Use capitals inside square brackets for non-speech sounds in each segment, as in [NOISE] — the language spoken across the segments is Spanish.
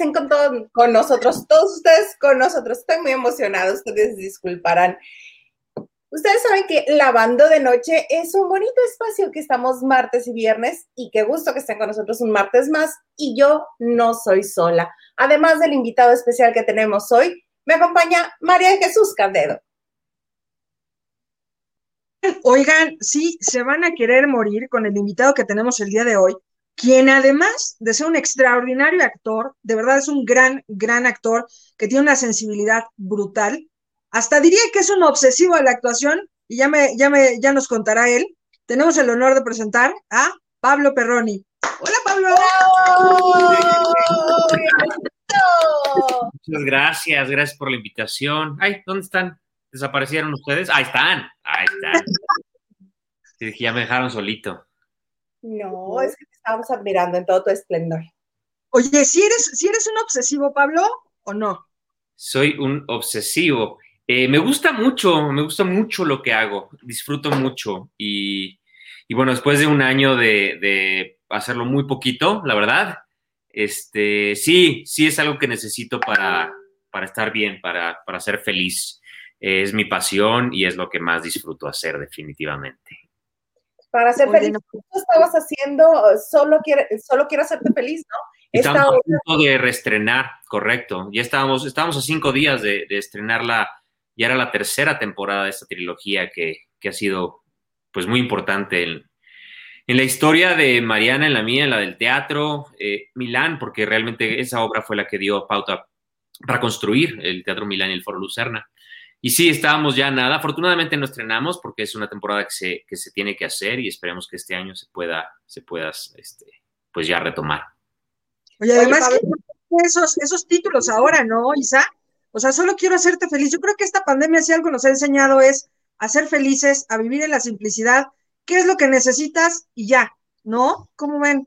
estén con, con nosotros, todos ustedes con nosotros. Estoy muy emocionada, ustedes disculparán. Ustedes saben que Lavando de Noche es un bonito espacio que estamos martes y viernes y qué gusto que estén con nosotros un martes más y yo no soy sola. Además del invitado especial que tenemos hoy, me acompaña María Jesús Candedo. Oigan, sí, se van a querer morir con el invitado que tenemos el día de hoy, quien además de ser un extraordinario actor, de verdad es un gran, gran actor que tiene una sensibilidad brutal hasta diría que es un obsesivo de la actuación y ya, me, ya, me, ya nos contará él. Tenemos el honor de presentar a Pablo Perroni. Hola, Pablo. Muchas gracias, gracias por la invitación. Ay, ¿dónde están? ¿Desaparecieron ustedes? Ahí están, ahí están. [LAUGHS] Sí, ya me dejaron solito. No, es que te estábamos admirando en todo tu esplendor. Oye, ¿si eres, si eres un obsesivo, Pablo, o no? Soy un obsesivo. Eh, me gusta mucho, me gusta mucho lo que hago, disfruto mucho y, bueno, después de un año de, hacerlo muy poquito, la verdad, este, sí, sí es algo que necesito para, estar bien, para, ser feliz. es mi pasión y es lo que más disfruto hacer definitivamente. Para ser feliz, ¿tú estabas haciendo, solo quiero, solo quiero hacerte feliz, ¿no? Estamos a punto de reestrenar, correcto. Ya estábamos, estábamos a cinco días de, de estrenar la, ya era la tercera temporada de esta trilogía que, ha sido pues muy importante en, la historia de Mariana, en la mía, en la del teatro, eh, Milán, porque realmente esa obra fue la que dio pauta para construir el Teatro Milán y el Foro Lucerna. Y sí, estábamos ya nada. Afortunadamente no estrenamos porque es una temporada que se, que se tiene que hacer y esperemos que este año se pueda, se pueda este, pues ya retomar. Oye, además, esos, esos títulos ahora, ¿no, Isa? O sea, solo quiero hacerte feliz. Yo creo que esta pandemia, si algo nos ha enseñado, es a ser felices, a vivir en la simplicidad. ¿Qué es lo que necesitas? Y ya, ¿no? ¿Cómo ven?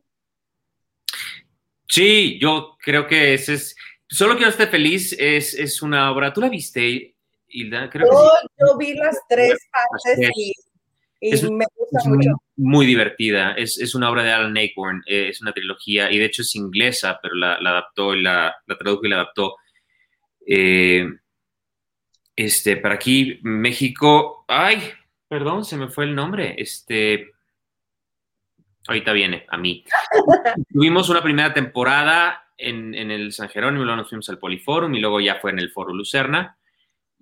Sí, yo creo que ese es. Solo quiero estar feliz es, es una obra. ¿Tú la viste, Hilda? Creo yo, vi las tres partes y, me gusta mucho. Muy, divertida. Es, es, una obra de Alan Ayckbourn, eh, es una trilogía y de hecho es inglesa, pero la, adaptó, la, la tradujo y la adaptó eh, este, para aquí, México. Ay, perdón, se me fue el nombre. Este. Ahorita viene, a mí. [LAUGHS] Tuvimos una primera temporada en, el San Jerónimo, luego nos fuimos al Poliforum y luego ya fue en el Foro Lucerna.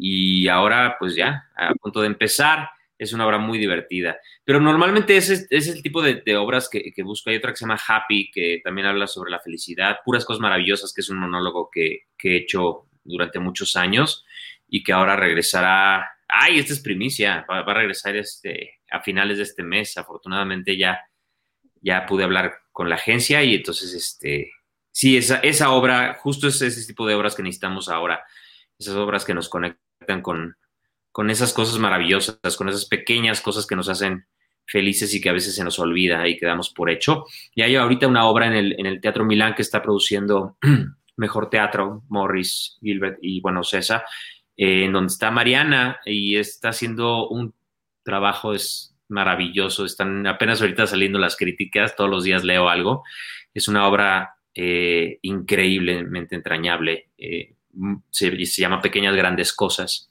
Y ahora, pues ya, a punto de empezar, es una obra muy divertida. Pero normalmente ese es el tipo de, obras que, busco. Hay otra que se llama Happy, que también habla sobre la felicidad, puras cosas maravillosas, que es un monólogo que, que he hecho durante muchos años y que ahora regresará. Ay, esta es primicia, va, a regresar este, a finales de este mes. Afortunadamente ya, ya pude hablar con la agencia y entonces, este, sí, esa, esa obra, justo es ese tipo de obras que necesitamos ahora, esas obras que nos conectan con, con esas cosas maravillosas, con esas pequeñas cosas que nos hacen felices y que a veces se nos olvida y quedamos por hecho. Y hay ahorita una obra en el, en el Teatro Milán que está produciendo [CLEARS THROAT] Mejor Teatro, Morris, Gilbert y bueno, César, eh, en donde está Mariana y está haciendo un trabajo es maravilloso. Están apenas ahorita saliendo las críticas, todos los días leo algo. Es una obra eh, increíblemente entrañable. Eh, se, se, llama Pequeñas Grandes Cosas.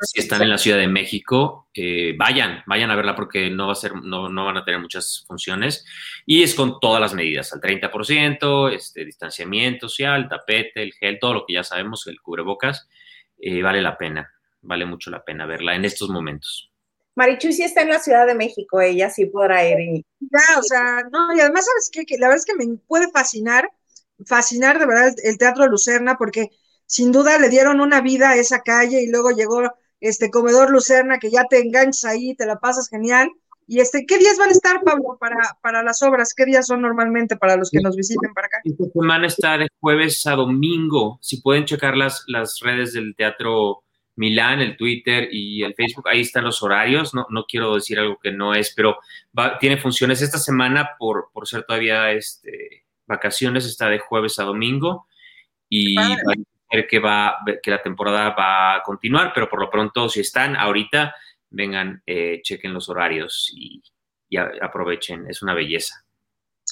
Si están en la Ciudad de México, eh, vayan, vayan a verla porque no, va a ser, no, no, van a tener muchas funciones. Y es con todas las medidas, al 30%, este, distanciamiento social, tapete, el gel, todo lo que ya sabemos, el cubrebocas, eh, vale la pena, vale mucho la pena verla en estos momentos. Marichu sí está en la Ciudad de México, ella sí podrá ir. Y... Ya, o sea, no, y además, ¿sabes qué? Que la verdad es que me puede fascinar, fascinar de verdad el, Teatro Lucerna, porque sin duda le dieron una vida a esa calle y luego llegó este comedor Lucerna que ya te enganchas ahí, te la pasas genial. Y este, ¿qué días van a estar, Pablo, para, para las obras? ¿Qué días son normalmente para los que nos visiten para acá? Esta semana está de jueves a domingo. Si pueden checar las, las redes del Teatro Milán, el Twitter y el Facebook, ahí están los horarios. No, no quiero decir algo que no es, pero tiene funciones esta semana por, por ser todavía este, vacaciones, está de jueves a domingo. Y que, va, que la temporada va a continuar, pero por lo pronto, si están ahorita, vengan, eh, chequen los horarios y, aprovechen, es una belleza.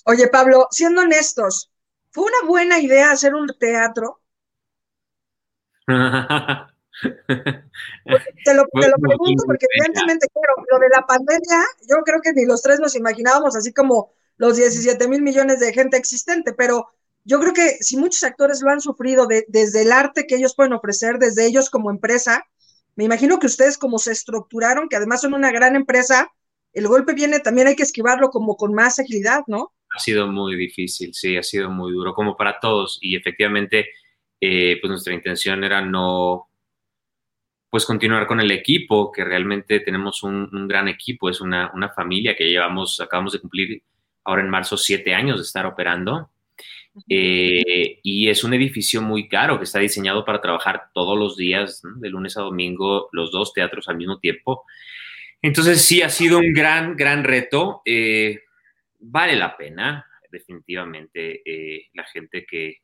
Oye, Pablo, siendo honestos, ¿Fue una buena idea hacer un teatro? [LAUGHS] te, lo, pregunto porque evidentemente, claro, lo de la pandemia, yo creo que ni los tres nos imaginábamos así como los 17 mil millones de gente existente, pero yo creo que si muchos actores lo han sufrido desde el arte que ellos pueden ofrecer, desde ellos como empresa, me imagino que ustedes como se estructuraron, que además son una gran empresa, el golpe viene, también hay que esquivarlo como con más agilidad, ¿no? Ha sido muy difícil, sí, ha sido muy duro, como para todos. Y efectivamente, eh, pues nuestra intención era no, pues continuar con el equipo, que realmente tenemos un, gran equipo, es una, una, familia que llevamos, acabamos de cumplir ahora en marzo siete años de estar operando. Eh, y es un edificio muy caro que está diseñado para trabajar todos los días, de lunes a domingo, los dos teatros al mismo tiempo. Entonces sí ha sido un gran, gran reto. Eh, vale la pena, definitivamente, eh, la gente que,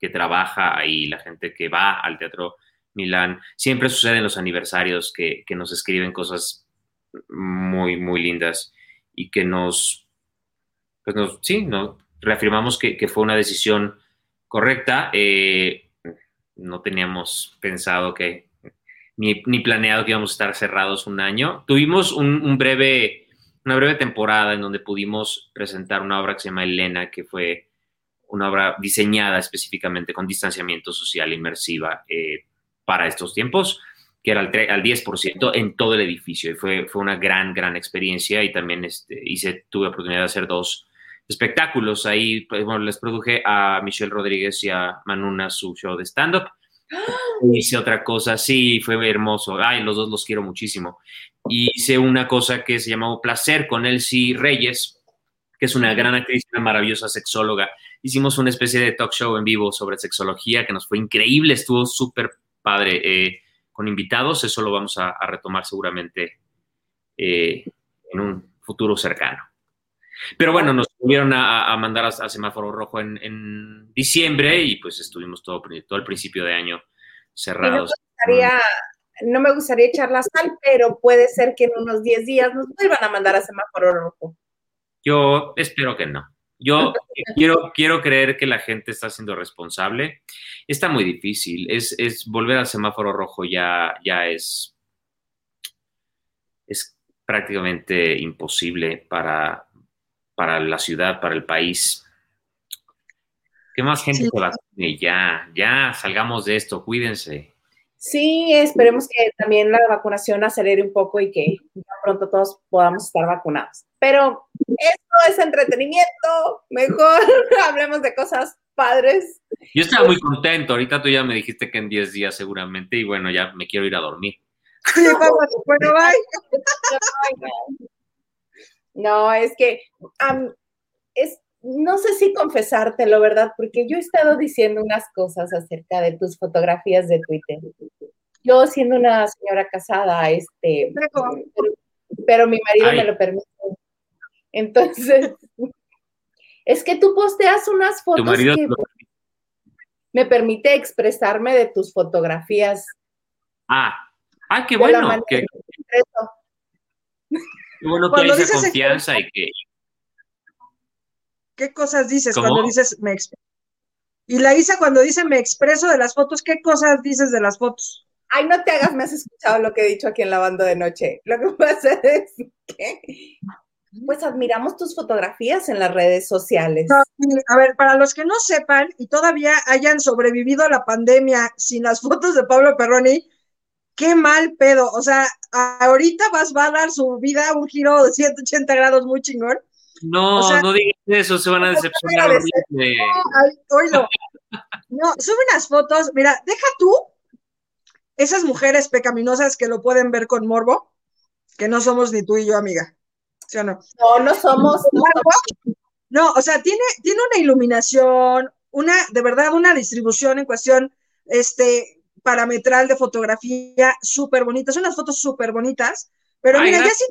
que, trabaja ahí, la gente que va al Teatro Milán. Siempre sucede en los aniversarios que, que nos escriben cosas muy, muy lindas y que nos, pues sí, reafirmamos que, fue una decisión correcta. Eh, no teníamos pensado que ni, planeado que íbamos a estar cerrados un año. Tuvimos una breve temporada en donde pudimos presentar una obra que se llama Elena, que fue una obra diseñada específicamente con distanciamiento social inmersiva eh, para estos tiempos, que era al, al, 10% en todo el edificio. Y fue, fue una gran, gran experiencia. Y también este, hice, tuve oportunidad de hacer dos espectáculos. Ahí pues, bueno, les produje a Michelle Rodríguez y a Manuna su show de stand-up. Hice otra cosa, sí, fue hermoso. Ay, los dos los quiero muchísimo. Y hice una cosa que se llamó Placer con Elsie Reyes, que es una gran actriz, una maravillosa sexóloga. Hicimos una especie de talk show en vivo sobre sexología que nos fue increíble, estuvo súper padre. Eh, con invitados, eso lo vamos a, retomar seguramente eh, en un futuro cercano. Pero bueno, nos volvieron a, mandar a, semáforo rojo en, diciembre y pues estuvimos todo, todo el principio de año cerrados. No me, gustaría, echar la sal, pero puede ser que en unos 10 días nos vuelvan a mandar a semáforo rojo. Yo espero que no. Yo [LAUGHS] quiero, quiero creer que la gente está siendo responsable. Está muy difícil. Es, es volver al semáforo rojo ya, ya es, es prácticamente imposible para, para la ciudad, para el país. ¿Qué más gente se vacune? Ya, ya salgamos de esto, cuídense. Sí, esperemos que también la vacunación acelere un poco y que pronto todos podamos estar vacunados. Pero esto es entretenimiento, mejor [LAUGHS] hablemos de cosas padres. Yo estaba muy contento, ahorita tú ya me dijiste que en 10 días seguramente y bueno, ya me quiero ir a dormir. bueno, bye. [LAUGHS] No, es que es, no sé si confesártelo, ¿verdad? Porque yo he estado diciendo unas cosas acerca de tus fotografías de Twitter. Yo siendo una señora casada, este, pero, mi marido me lo permite. Entonces, [LAUGHS] es que tú posteas unas fotos que me permite expresarme de tus fotografías. Ah, ah, qué bueno. Bueno, cuando dices confianza y que... ¿Qué cosas dices cuando dices me expreso? Y la Isa cuando dice me expreso de las fotos, ¿qué cosas dices de las fotos? Ay, no te hagas, me has escuchado lo que he dicho aquí en Lavando de Noche. Lo que [LAUGHS] pasa es que, pues admiramos tus fotografías en las redes sociales. a ver, para los que no sepan y todavía hayan sobrevivido a la pandemia sin las fotos de Pablo Perroni, qué mal pedo. O sea, ahorita vas, va a dar su vida un giro de 180 grados muy chingón. No, no digas eso, se van a decepcionar. No, no, sube unas fotos. Mira, deja tú esas mujeres pecaminosas que lo pueden ver con morbo, que no somos ni tú y yo, amiga. ¿Sí o no? No, no somos. No, o sea, tiene, tiene una iluminación, una, de verdad, una distribución en cuestión, este, parametral de fotografía súper bonita. Son unas fotos súper bonitas, pero mira, ya si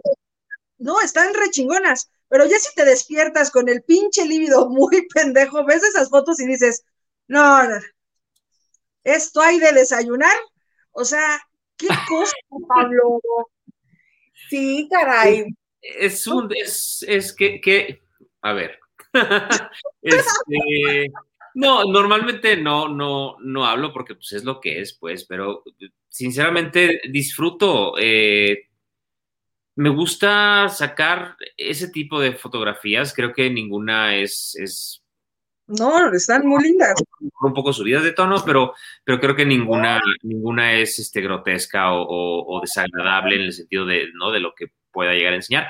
no, están re chingonas, pero ya si te despiertas con el pinche líbido [LAUGHS] muy pendejo, ves esas fotos y dices, no, no, esto hay de desayunar, o sea, qué [LAUGHS] cosa, Pablo. Sí, caray. Es un, es, es que, que, a ver, [LAUGHS] este, No, normalmente no, no, no hablo porque pues es lo que es, pues, pero sinceramente disfruto. Eh, me gusta sacar ese tipo de fotografías. Creo que ninguna es, es no, están muy lindas. Un poco subidas de tono, pero, pero creo que ninguna, ninguna es este, grotesca o, desagradable en el sentido de, ¿no? de lo que pueda llegar a enseñar.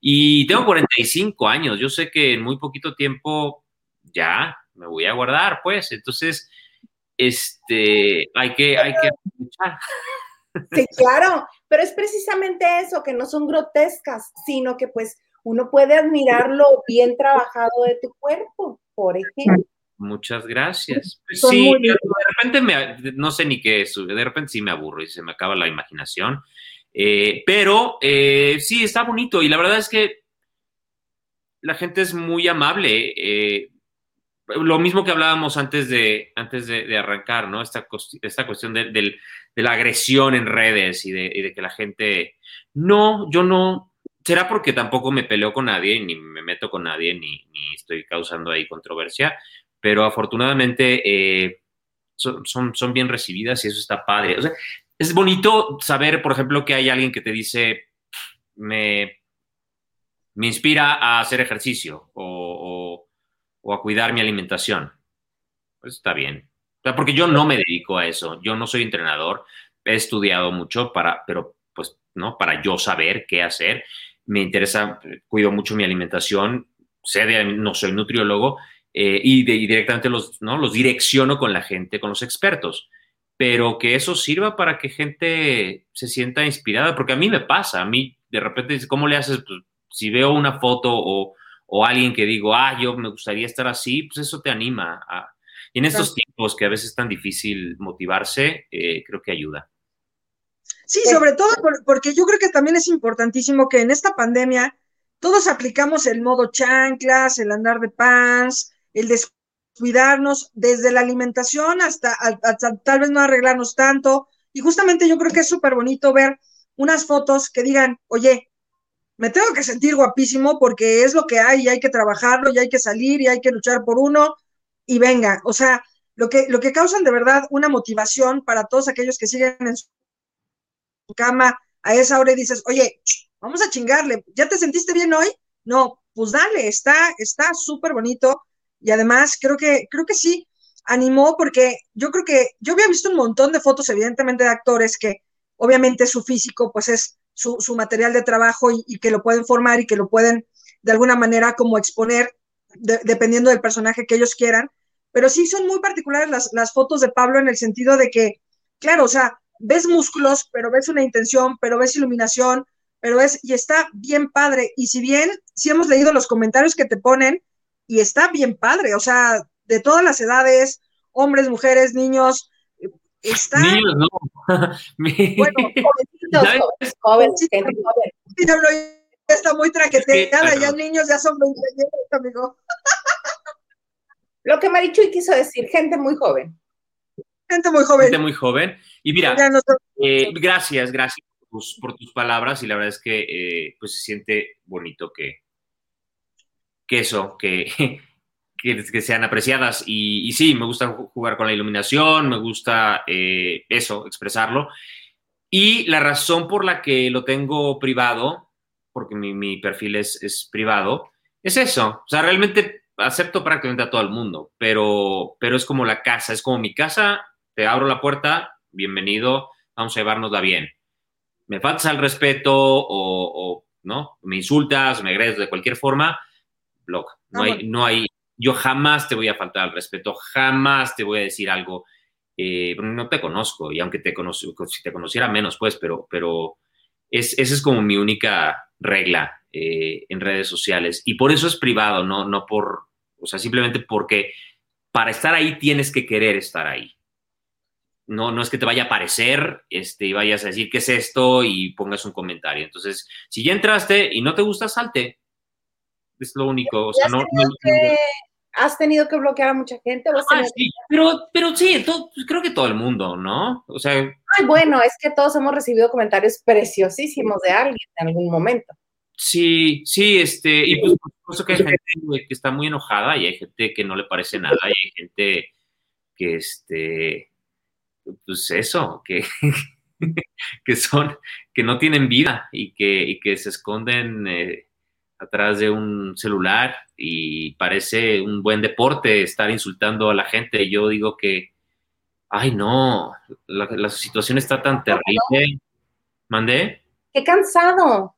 Y tengo 45 años, yo sé que en muy poquito tiempo ya me voy a guardar, pues, entonces, este, hay que, hay que Sí, claro, pero es precisamente eso, que no son grotescas, sino que pues uno puede admirar lo bien trabajado de tu cuerpo, por ejemplo. Muchas gracias. Pues sí, de repente me, no sé ni qué es, de repente sí me aburro y se me acaba la imaginación. Eh, pero eh, sí, está bonito y la verdad es que la gente es muy amable. Eh, lo mismo que hablábamos antes de, antes de, arrancar, ¿no? Esta, esta cuestión de, de, la agresión en redes y, de, que la gente... No, yo no, será porque tampoco me peleo con nadie, ni me meto con nadie, ni, estoy causando ahí controversia, pero afortunadamente eh, son, son, bien recibidas y eso está padre. es bonito saber, por ejemplo, que hay alguien que te dice, me, me inspira a hacer ejercicio o, a cuidar mi alimentación. Pues está bien. porque yo no me dedico a eso, yo no soy entrenador, he estudiado mucho para, pero pues, ¿no? Para yo saber qué hacer me interesa, cuido mucho mi alimentación, sé de, no soy nutriólogo, eh, y, directamente los, ¿no? los direcciono con la gente, con los expertos, pero que eso sirva para que gente se sienta inspirada, porque a mí me pasa, a mí de repente, ¿cómo le haces? Pues, si veo una foto o, o, alguien que digo, ah, yo me gustaría estar así, pues eso te anima. y en estos tiempos que a veces es tan difícil motivarse, eh, creo que ayuda. Sí, sobre todo porque yo creo que también es importantísimo que en esta pandemia todos aplicamos el modo chanclas, el andar de pants, el descuidarnos desde la alimentación hasta, tal vez no arreglarnos tanto. Y justamente yo creo que es súper bonito ver unas fotos que digan, oye, me tengo que sentir guapísimo porque es lo que hay y hay que trabajarlo y hay que salir y hay que luchar por uno y venga, o sea, lo que, lo que causan de verdad una motivación para todos aquellos que siguen en su cama a esa hora y dices, oye, vamos a chingarle, ¿ya te sentiste bien hoy? No, pues dale, está, está súper bonito y además creo que, creo que sí, animó porque yo creo que yo había visto un montón de fotos, evidentemente, de actores que obviamente su físico pues es su, material de trabajo y, que lo pueden formar y que lo pueden de alguna manera como exponer dependiendo del personaje que ellos quieran, pero sí son muy particulares las, las fotos de Pablo en el sentido de que, claro, o sea, ves músculos, pero ves una intención, pero ves iluminación, pero es, y está bien padre. Y si bien, si hemos leído los comentarios que te ponen, y está bien padre, o sea, de todas las edades, hombres, mujeres, niños, está... Niños, no. [LAUGHS] bueno, jovencitos, jóvenes, gente joven. Está muy traqueteada, ya niños ya son 20 años, amigo. Lo que Marichuy quiso decir, gente muy joven. Gente muy joven. Gente muy joven. Y mira, eh, gracias, gracias por tus, palabras y la verdad es que eh, pues se siente bonito que, que eso, que, que, sean apreciadas. Y, sí, me gusta jugar con la iluminación, me gusta eh, eso, expresarlo. Y la razón por la que lo tengo privado, porque mi, perfil es, es, privado, es eso. O sea, realmente acepto prácticamente a todo el mundo, pero, pero es como la casa, es como mi casa te abro la puerta, bienvenido, vamos a llevárnosla bien. Me faltas al respeto o, ¿no? Me insultas, me agredes de cualquier forma, blog. No, hay, no hay, yo jamás te voy a faltar al respeto, jamás te voy a decir algo. Eh, no te conozco y aunque te si te conociera menos, pues, pero, pero es, esa es como mi única regla eh, en redes sociales y por eso es privado, no, no por, o sea, simplemente porque para estar ahí tienes que querer estar ahí no, no es que te vaya a aparecer este, y vayas a decir qué es esto y pongas un comentario. Entonces, si ya entraste y no te gusta, salte. Es lo único. Has, tenido que bloquear a mucha gente? Ah, pero, pero sí, pues, creo que todo el mundo, ¿no? O sea. Ay, bueno, es que todos hemos recibido comentarios preciosísimos de alguien en algún momento. Sí, sí, este, y pues por supuesto que hay gente que está muy enojada y hay gente que no le parece nada y hay gente que, este, pues eso, que, [LAUGHS] que son, que no tienen vida y que, y que se esconden eh, atrás de un celular y parece un buen deporte estar insultando a la gente. Yo digo que, ay no, la, situación está tan terrible. ¿Mandé? Qué cansado.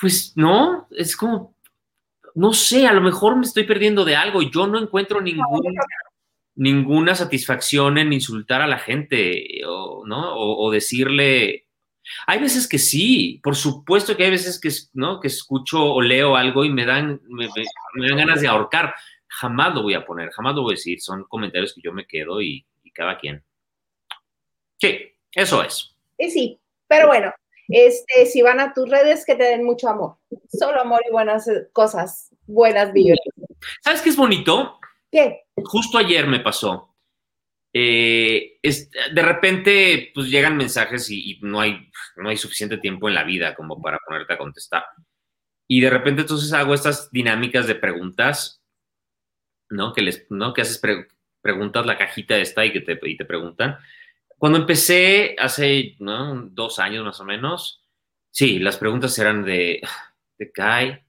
Pues no, es como, no sé, a lo mejor me estoy perdiendo de algo. Yo no encuentro ningún, ninguna satisfacción en insultar a la gente o, ¿no? o, decirle... Hay veces que sí, por supuesto que hay veces que, ¿no? que escucho o leo algo y me dan, me, dan ganas de ahorcar. Jamás lo voy a poner, jamás lo voy a decir. Son comentarios que yo me quedo y, y cada quien. Sí, eso es. Sí, sí, pero bueno, este, si van a tus redes, que te den mucho amor. Solo amor y buenas cosas, buenas vibras. ¿Sabes qué es bonito? ¿Qué? Justo ayer me pasó. Eh, de repente, pues llegan mensajes y, no, hay, no hay suficiente tiempo en la vida como para ponerte a contestar. Y de repente entonces hago estas dinámicas de preguntas, ¿no? Que, les, ¿no? que haces preguntas, la cajita esta y que te, y te preguntan. Cuando empecé hace dos años más o menos, sí, las preguntas eran de, de Kai.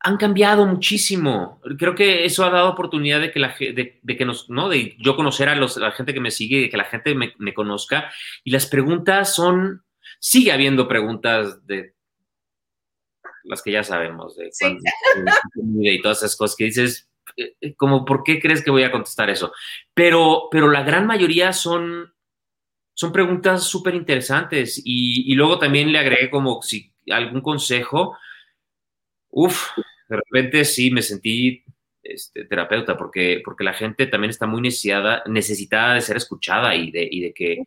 Han cambiado muchísimo. Creo que eso ha dado oportunidad de que, la, de, que nos, ¿no? De yo conocer a, los, la gente que me sigue, de que la gente me, conozca. Y las preguntas son, sigue habiendo preguntas de las que ya sabemos, de, y todas esas cosas que dices, eh, eh, como, ¿por qué crees que voy a contestar eso? Pero, pero la gran mayoría son, son preguntas súper interesantes y, luego también le agregué como si algún consejo. Uf, de repente sí me sentí este, terapeuta porque, porque la gente también está muy necesitada, necesitada de ser escuchada y de, y de que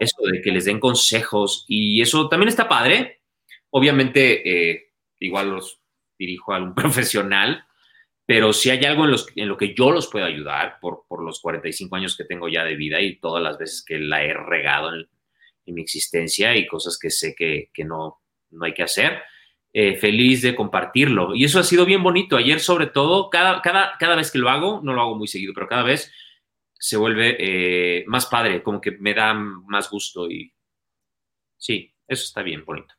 eso, de que les den consejos. Y eso también está padre. Obviamente, eh, igual los dirijo a un [LAUGHS] profesional, pero si hay algo en, los, en, lo que yo los puedo ayudar por, por, los 45 años que tengo ya de vida y todas las veces que la he regado en, mi existencia y cosas que sé que, que no, no, hay que hacer, eh, feliz de compartirlo. Y eso ha sido bien bonito. Ayer sobre todo, cada, cada, cada vez que lo hago, no lo hago muy seguido, pero cada vez se vuelve eh, más padre, como que me da más gusto y sí, eso está bien bonito.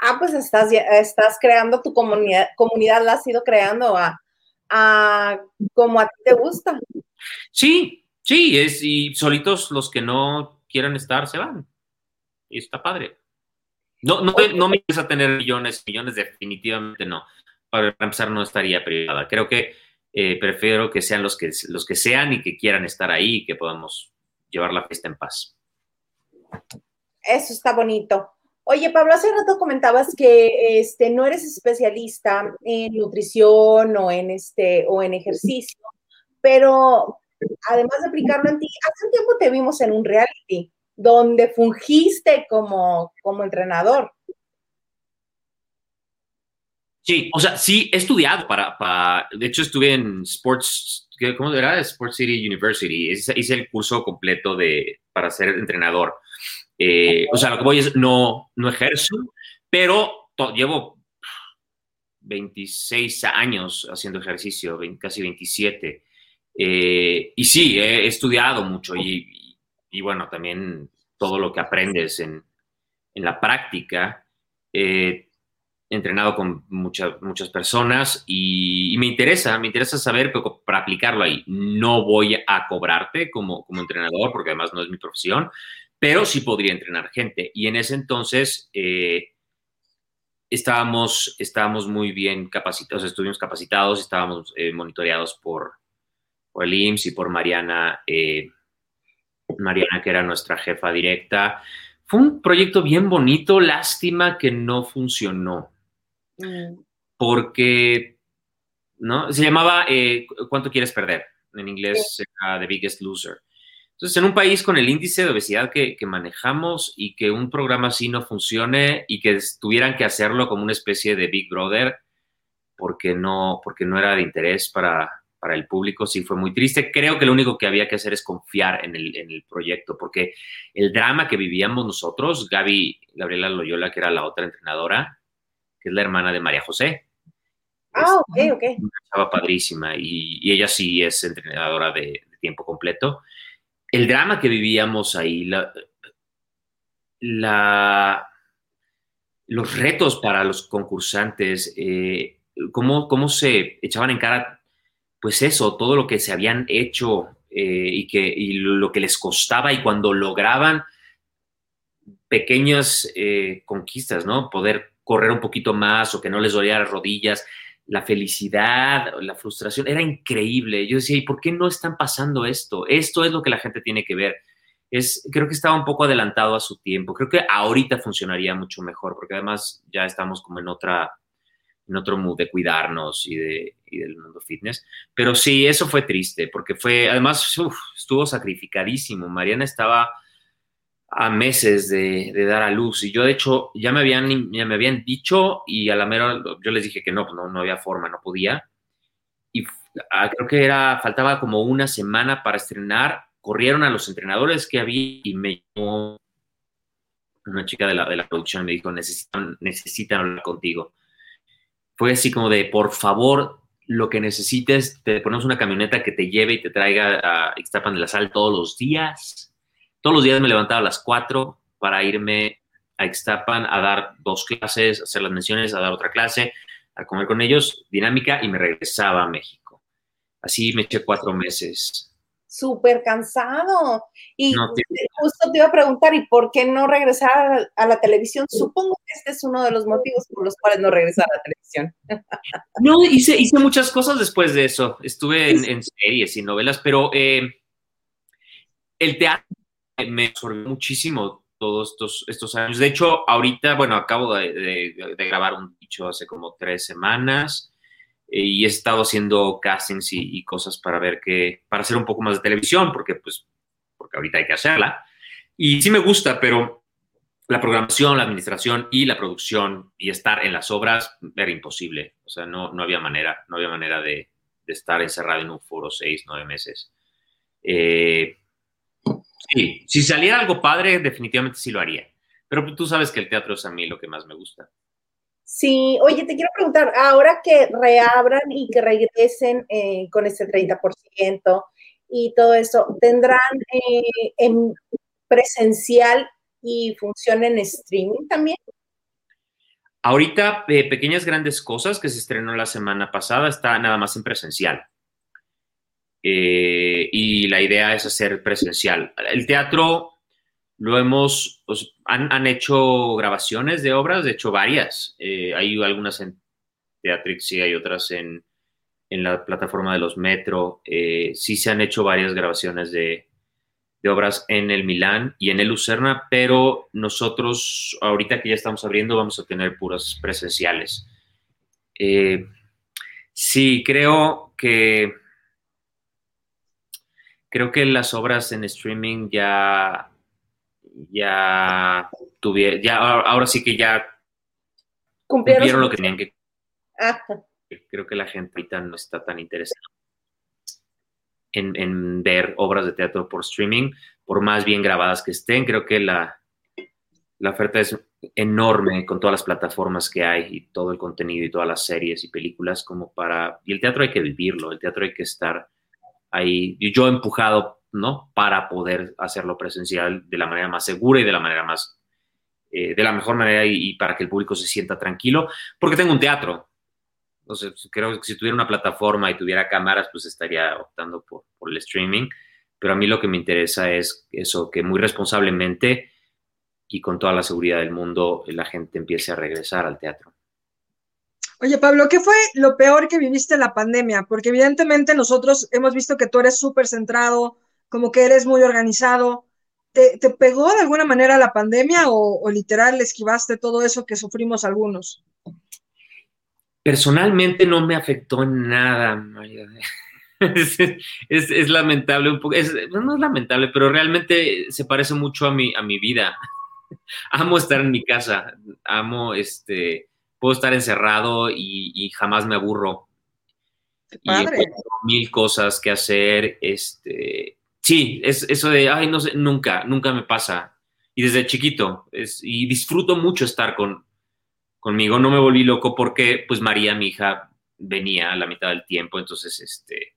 Ah, pues estás, estás creando tu comunidad, comunidad la has ido creando a a como a ti te gusta. Sí, sí, es, y solitos los que no quieran estar se van. Y está padre. No, no, no me interesa tener millones, millones definitivamente no. Para empezar no estaría privada. Creo que eh, prefiero que sean los que, los que sean y que quieran estar ahí y que podamos llevar la fiesta en paz. Eso está bonito. Oye, Pablo, hace rato comentabas que este, no eres especialista en nutrición o en, este, o en ejercicio, pero además de aplicarlo en ti, hace un tiempo te vimos en un reality donde fungiste como, como entrenador. Sí, o sea, sí, he estudiado para, para, de hecho estuve en Sports, ¿cómo era? Sports City University, hice el curso completo de, para ser entrenador. Eh, o sea, lo que voy es, no, no ejerzo, pero llevo 26 años haciendo ejercicio, casi 27. Eh, y sí, he estudiado mucho y, bueno, también todo lo que aprendes en, la práctica. he entrenado con muchas muchas personas y, me interesa, me interesa saber para aplicarlo ahí. No voy a cobrarte como, como entrenador porque además no es mi profesión, pero sí podría entrenar gente. Y en ese entonces eh, estábamos, estábamos muy bien capacitados, estuvimos capacitados, estábamos eh, monitoreados por, el IMSS y por Mariana, eh, Mariana, que era nuestra jefa directa. Fue un proyecto bien bonito, lástima que no funcionó. Mm. Porque, ¿no? Se llamaba ¿Cuánto quieres perder? En inglés, The Biggest Loser. Entonces, en un país con el índice de obesidad que, manejamos y que un programa así no funcione y que tuvieran que hacerlo como una especie de Big Brother porque no, porque no era de interés para, el público, sí fue muy triste. Creo que lo único que había que hacer es confiar en el, proyecto, porque el drama que vivíamos nosotros, Gaby, Gabriela Loyola, que era la otra entrenadora, que es la hermana de María José. Ah, ok, ok. Una chava padrísima y, ella sí es entrenadora de, tiempo completo. El drama que vivíamos ahí, la, los retos para los concursantes, eh, cómo, cómo, se echaban en cara, pues eso, todo lo que se habían hecho eh, y, que, y lo que les costaba y cuando lograban pequeñas eh, conquistas, ¿no? Poder correr un poquito más o que no les dolía las rodillas, la felicidad, la frustración, era increíble. Yo decía, ¿y por qué no están pasando esto? Esto es lo que la gente tiene que ver. Es, creo que estaba un poco adelantado a su tiempo. Creo que ahorita funcionaría mucho mejor, porque además ya estamos como en otra, en otro mood de cuidarnos y, de, y del mundo fitness. Pero sí, eso fue triste, porque fue, además, estuvo sacrificadísimo. Mariana estaba a meses de, dar a luz. Y yo, de hecho, ya me habían, ya me habían dicho y a la mera yo les dije que no, no, no había forma, no podía. Y ah, creo que era, faltaba como una semana para estrenar. Corrieron a los entrenadores que había y me llamó una chica de la, de la producción me dijo, necesitan, necesitan hablar contigo. Fue así como de, por favor, lo que necesites, te ponemos una camioneta que te lleve y te traiga a Ixtapan de la Sal todos los días todos los días me levantaba a las 4 para irme a Ixtapan a dar dos clases, hacer las menciones, a dar otra clase, a comer con ellos, dinámica, y me regresaba a México. Así me eché cuatro meses. Súper cansado. Y justo te iba a preguntar, ¿y por qué no regresar a la televisión? Supongo que este es uno de los motivos por los cuales no regresar a la televisión. No, hice, hice muchas cosas después de eso. Estuve en, series y novelas, pero eh, el teatro me absorbió muchísimo todos estos, estos años. De hecho, ahorita, bueno, acabo de, grabar un dicho hace como tres semanas eh, y he estado haciendo castings y, cosas para ver que, para hacer un poco más de televisión, porque pues, porque ahorita hay que hacerla. Y sí me gusta, pero la programación, la administración y la producción y estar en las obras era imposible. O sea, no, no había manera, no había manera de, de estar encerrado en un foro seis, nueve meses. Eh, Sí, si saliera algo padre, definitivamente sí lo haría. Pero tú sabes que el teatro es a mí lo que más me gusta. Sí, oye, te quiero preguntar, ahora que reabran y que regresen eh, con ese 30% y todo eso, ¿tendrán eh, en presencial y función en streaming también? Ahorita, eh, Pequeñas Grandes Cosas, que se estrenó la semana pasada, está nada más en presencial. Eh, y la idea es hacer presencial. El teatro lo hemos, pues, han, hecho grabaciones de obras, de hecho varias. Eh, hay algunas en Teatrix y hay otras en, la plataforma de los Metro. Eh, sí se han hecho varias grabaciones de, obras en el Milán y en el Lucerna, pero nosotros ahorita que ya estamos abriendo vamos a tener puras presenciales. sí, creo que creo que las obras en streaming ya, ya tuvieron, ya, ahora sí que ya cumplieron, lo que tenían que. Creo que la gente ahorita no está tan interesada en, ver obras de teatro por streaming, por más bien grabadas que estén. Creo que la, la oferta es enorme con todas las plataformas que hay y todo el contenido y todas las series y películas como para... Y el teatro hay que vivirlo, el teatro hay que estar ahí yo he empujado, ¿no? Para poder hacerlo presencial de la manera más segura y de la manera más, eh, de la mejor manera y, para que el público se sienta tranquilo, porque tengo un teatro. Entonces, creo que si tuviera una plataforma y tuviera cámaras, pues estaría optando por, el streaming. Pero a mí lo que me interesa es eso, que muy responsablemente y con toda la seguridad del mundo la gente empiece a regresar al teatro. Oye, Pablo, ¿qué fue lo peor que viviste en la pandemia? Porque evidentemente nosotros hemos visto que tú eres súper centrado, como que eres muy organizado. ¿Te, pegó de alguna manera la pandemia o, literal esquivaste todo eso que sufrimos algunos? Personalmente no me afectó nada, María. [LAUGHS] Es, lamentable un poco, no es lamentable, pero realmente se parece mucho a mi, a mi vida. [LAUGHS] Amo estar en mi casa, amo este, puedo estar encerrado y, jamás me aburro. Y mil cosas que hacer. Este, sí, es eso de, ay, no sé, nunca, nunca me pasa. Y desde chiquito, es, y disfruto mucho estar con, conmigo. No me volví loco porque, pues, María, mi hija, venía a la mitad del tiempo, entonces, este,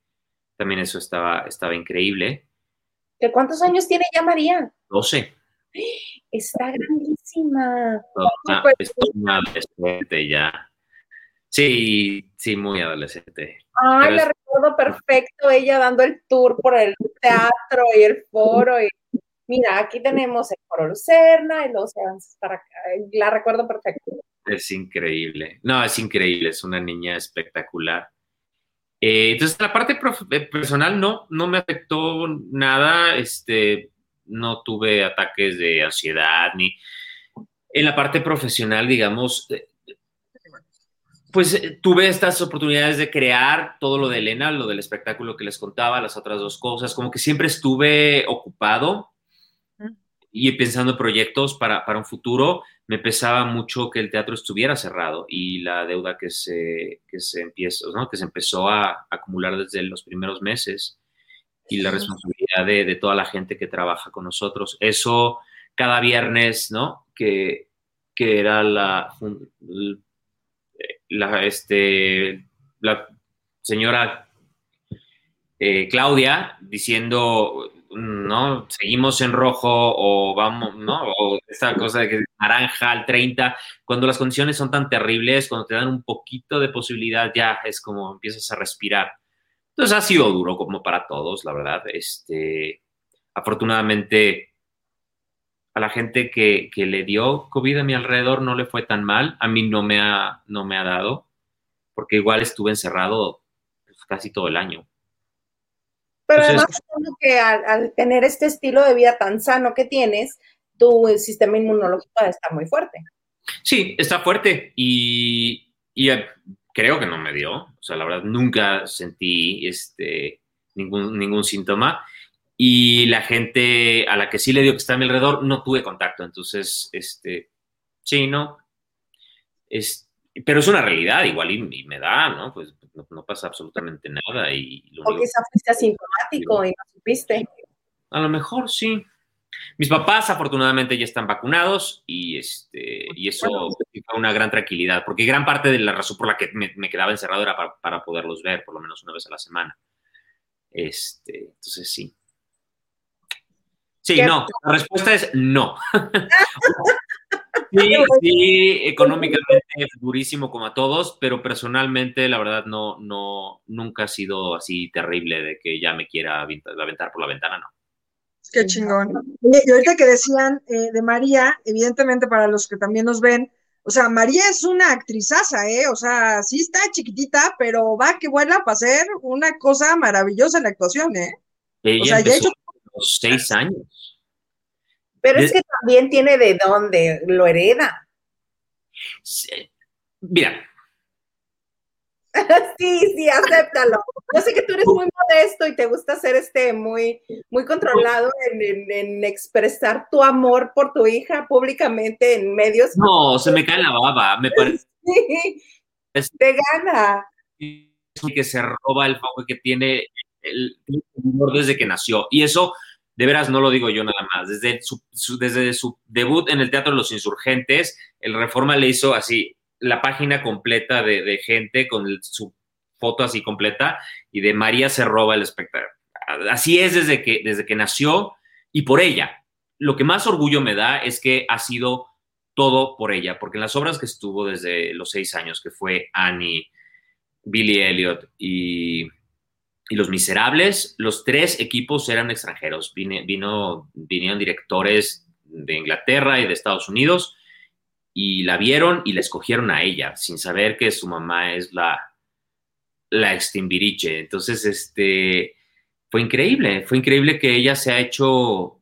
también eso estaba, estaba increíble. ¿De cuántos años tiene ya María? 12. Está grandísima. Una, es una adolescente ya. Sí, sí, muy adolescente. Ay, la recuerdo perfecto, ella dando el tour por el teatro y el foro. Y, mira, aquí tenemos el foro Lucerna y los para acá. La recuerdo perfecto. Es increíble. No, es increíble, es una niña espectacular. Eh, entonces, la parte eh, personal no, no me afectó nada. Este, no tuve ataques de ansiedad ni. En la parte profesional, digamos, eh, pues eh, tuve estas oportunidades de crear todo lo de Elena, lo del espectáculo que les contaba, las otras dos cosas, como que siempre estuve ocupado y pensando en proyectos para, para, un futuro. Me pesaba mucho que el teatro estuviera cerrado y la deuda que se, que se, empieza, ¿no? que se empezó a acumular desde los primeros meses y la responsabilidad de, de, toda la gente que trabaja con nosotros. Eso cada viernes, ¿no? Que, que era la, la, este, la señora eh, Claudia diciendo, no, seguimos en rojo o vamos, ¿no? O esta cosa de que naranja al 30, cuando las condiciones son tan terribles, cuando te dan un poquito de posibilidad, ya es como empiezas a respirar. Entonces ha sido duro como para todos, la verdad. Este, afortunadamente, a la gente que, que, le dio COVID a mi alrededor no le fue tan mal. A mí no me ha, no me ha dado, porque igual estuve encerrado pues, casi todo el año. Pero Entonces, además, que al, al, tener este estilo de vida tan sano que tienes, tu sistema inmunológico está muy fuerte. Sí, está fuerte y, y creo que no me dio. O sea, la verdad, nunca sentí este, ningún, ningún síntoma y la gente a la que sí le dio que está a mi alrededor no tuve contacto. Entonces, este, sí, no. Es, pero es una realidad, igual y, me da, ¿no? Pues no, no pasa absolutamente nada. Y lo o fuiste asintomático y no supiste. A lo mejor sí. Mis papás afortunadamente ya están vacunados y, este, y eso fue una gran tranquilidad, porque gran parte de la razón por la que me, me quedaba encerrado era para, para, poderlos ver por lo menos una vez a la semana. Este, entonces sí. Sí, no. La respuesta es no. [LAUGHS] [LAUGHS] [LAUGHS] sí, sí, económicamente es durísimo como a todos, pero personalmente la verdad no, no, nunca ha sido así terrible de que ya me quiera aventar por la ventana, no. Qué chingón. Y ahorita que decían eh, de María, evidentemente para los que también nos ven, o sea, María es una actrizaza, ¿eh? O sea, sí está chiquitita, pero va que vuela para hacer una cosa maravillosa en la actuación, ¿eh? Ella o sea, ya ha hecho los seis años. Pero es que también tiene de dónde, lo hereda. Sí. Mira. [LAUGHS] sí, sí, acéptalo. Yo sé que tú eres muy modesto y te gusta ser este muy, muy controlado en, en, en, expresar tu amor por tu hija públicamente en medios. No, se me cae la baba, me [LAUGHS] parece. Sí, es, te gana. Que se roba el foco que tiene el, el desde que nació. Y eso, de veras, no lo digo yo nada más. Desde su, desde su debut en el Teatro de los Insurgentes, el Reforma le hizo así la página completa de, de gente con su foto así completa y de María se roba el espectáculo. Así es desde que, desde que nació y por ella. Lo que más orgullo me da es que ha sido todo por ella, porque en las obras que estuvo desde los seis años, que fue Annie, Billy Elliot y y Los Miserables, los tres equipos eran extranjeros. Vino, vinieron directores de Inglaterra y de Estados Unidos y la vieron y la escogieron a ella, sin saber que su mamá es la, la extimbiriche. Entonces, este, fue increíble, fue increíble que ella se ha hecho,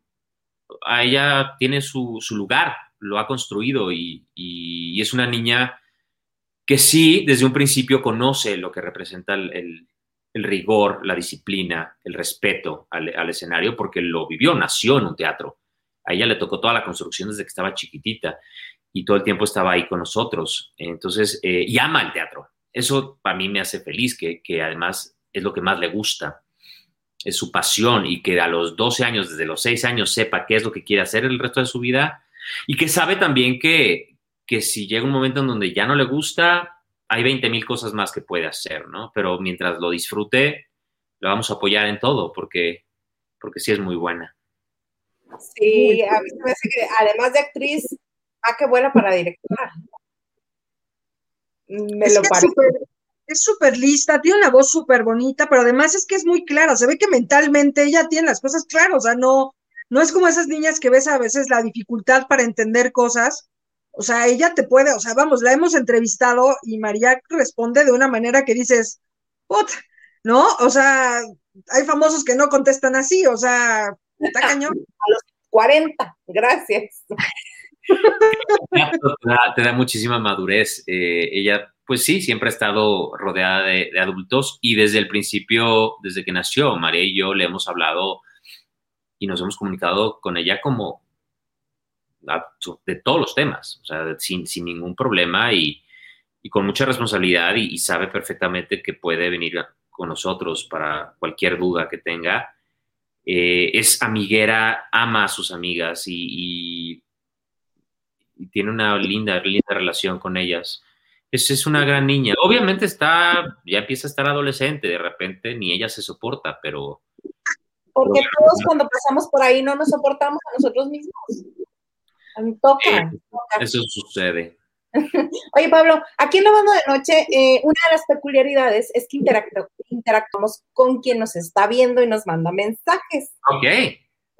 a ella tiene su, su lugar, lo ha construido y, y, es una niña que sí, desde un principio conoce lo que representa el el rigor, la disciplina, el respeto al, escenario, porque lo vivió, nació en un teatro. A ella le tocó toda la construcción desde que estaba chiquitita y todo el tiempo estaba ahí con nosotros. Entonces, eh, y ama el teatro. Eso para mí me hace feliz, que, que, además es lo que más le gusta, es su pasión y que a los 12 años, desde los 6 años, sepa qué es lo que quiere hacer el resto de su vida y que sabe también que, que si llega un momento en donde ya no le gusta, hay 20 mil cosas más que puede hacer, ¿no? Pero mientras lo disfrute, lo vamos a apoyar en todo, porque, porque sí es muy buena. Sí, a mí me parece que además de actriz, ah, qué buena para directora. Me Es lo parece. es súper lista, tiene una voz súper bonita, pero además es que es muy clara, se ve que mentalmente ella tiene las cosas claras, o sea, no, no es como esas niñas que ves a veces la dificultad para entender cosas, o sea, ella te puede, o sea, vamos, la hemos entrevistado y María responde de una manera que dices, puta, ¿no? O sea, hay famosos que no contestan así, o sea, está cañón. [LAUGHS] 40, gracias. Te da, te da muchísima madurez. Eh, ella, pues sí, siempre ha estado rodeada de, de adultos y desde el principio, desde que nació, María y yo le hemos hablado y nos hemos comunicado con ella como a- de todos los temas, o sea, sin, sin ningún problema y, y con mucha responsabilidad y, y sabe perfectamente que puede venir con nosotros para cualquier duda que tenga. Eh, es amiguera, ama a sus amigas y, y- y tiene una linda, linda relación con ellas. Es, es una gran niña. Obviamente está, ya empieza a estar adolescente, de repente ni ella se soporta, pero Porque todos cuando pasamos por ahí no nos soportamos a nosotros mismos. A mí toca. eso sucede. [LAUGHS] Oye, Pablo, aquí en Lavando de Noche, eh, una de las peculiaridades es que interactu- interactuamos con quien nos está viendo y nos manda mensajes. Ok.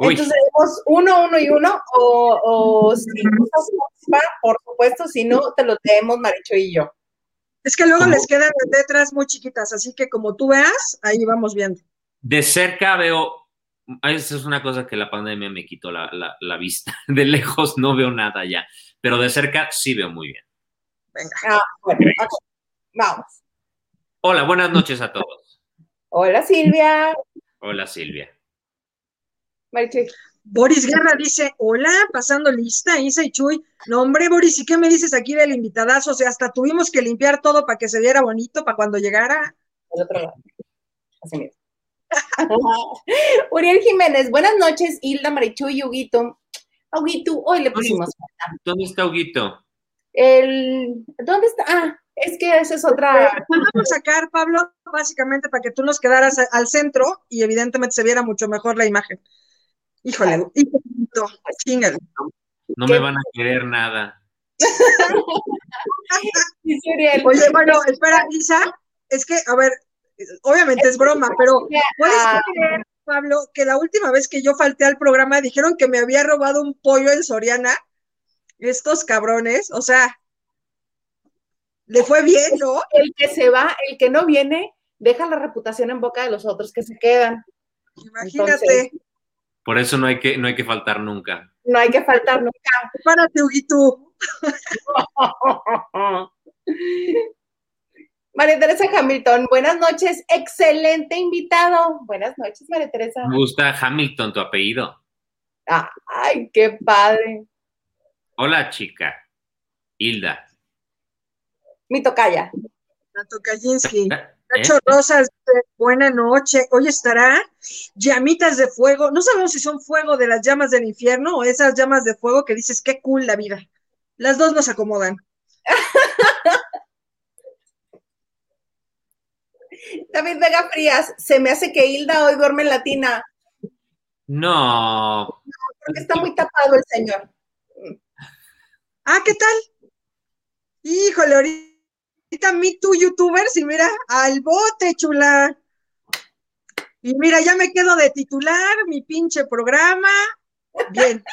Uy, Entonces, tenemos uno, uno y uno, o, o si gustas participar, por supuesto, si no, te lo leemos Maricho y yo. Es que luego ¿Cómo? les quedan las letras muy chiquitas, así que como tú veas, ahí vamos viendo. de cerca veo, esa es una cosa que la pandemia me quitó la, la- la vista. [LAUGHS] De lejos no veo nada ya, pero de cerca sí veo muy bien. Ah, bueno, ok. Vamos. Hola, buenas noches a todos. Hola, Silvia. Hola, Silvia. Maricho. Boris Guerra dice, hola, pasando lista, Isa y Chuy. No, hombre, Boris, ¿y qué me dices aquí del invitadazo? O sea, hasta tuvimos que limpiar todo para que se viera bonito, para cuando llegara. Del otro lado. Así mismo. [LAUGHS] Uriel Jiménez, buenas noches, Hilda, Marichu y Huguito. Huguito, hoy le pusimos ¿Dónde está Huguito? el. ¿Dónde está? Ah, es que esa es otra. Vamos a sacar, Pablo, básicamente para que tú nos quedaras al centro y evidentemente se viera mucho mejor la imagen. Híjole, híjolito, chingale. No ¿Qué? me van a querer nada. [LAUGHS] Oye, bueno, espera, Isa, es que, a ver, obviamente es broma, pero ¿puedes Ah, creer, Pablo, que la última vez que yo falté al programa dijeron que me había robado un pollo en Soriana? Estos cabrones, o sea, le fue bien, ¿no? el que se va, el que no viene, deja la reputación en boca de los otros que se quedan. Imagínate. Entonces- Por eso no hay que, no hay que faltar nunca. No hay que faltar nunca. Párate, Huguito. [LAUGHS] María Teresa Hamilton, buenas noches, excelente invitado. Buenas noches, María Teresa. Me gusta Hamilton, tu apellido. Ay, qué padre. Hola, chica. Hilda. Mi tocaya. Nato Kaczynski. [LAUGHS] ¿Eh? Nacho Rosas, buena noche. Hoy estará llamitas de fuego. No sabemos si son fuego de las llamas del infierno o esas llamas de fuego que dices, qué cool la vida. Las dos nos acomodan. [LAUGHS] David Vega Frías, se me hace que Hilda hoy duerme en latina, No. porque está muy tapado el señor. Ah, ¿qué tal? Híjole, ahorita me tú, youtubers, y mira, al bote, chula. Y mira, ya me quedo de titular, mi pinche programa. Bien.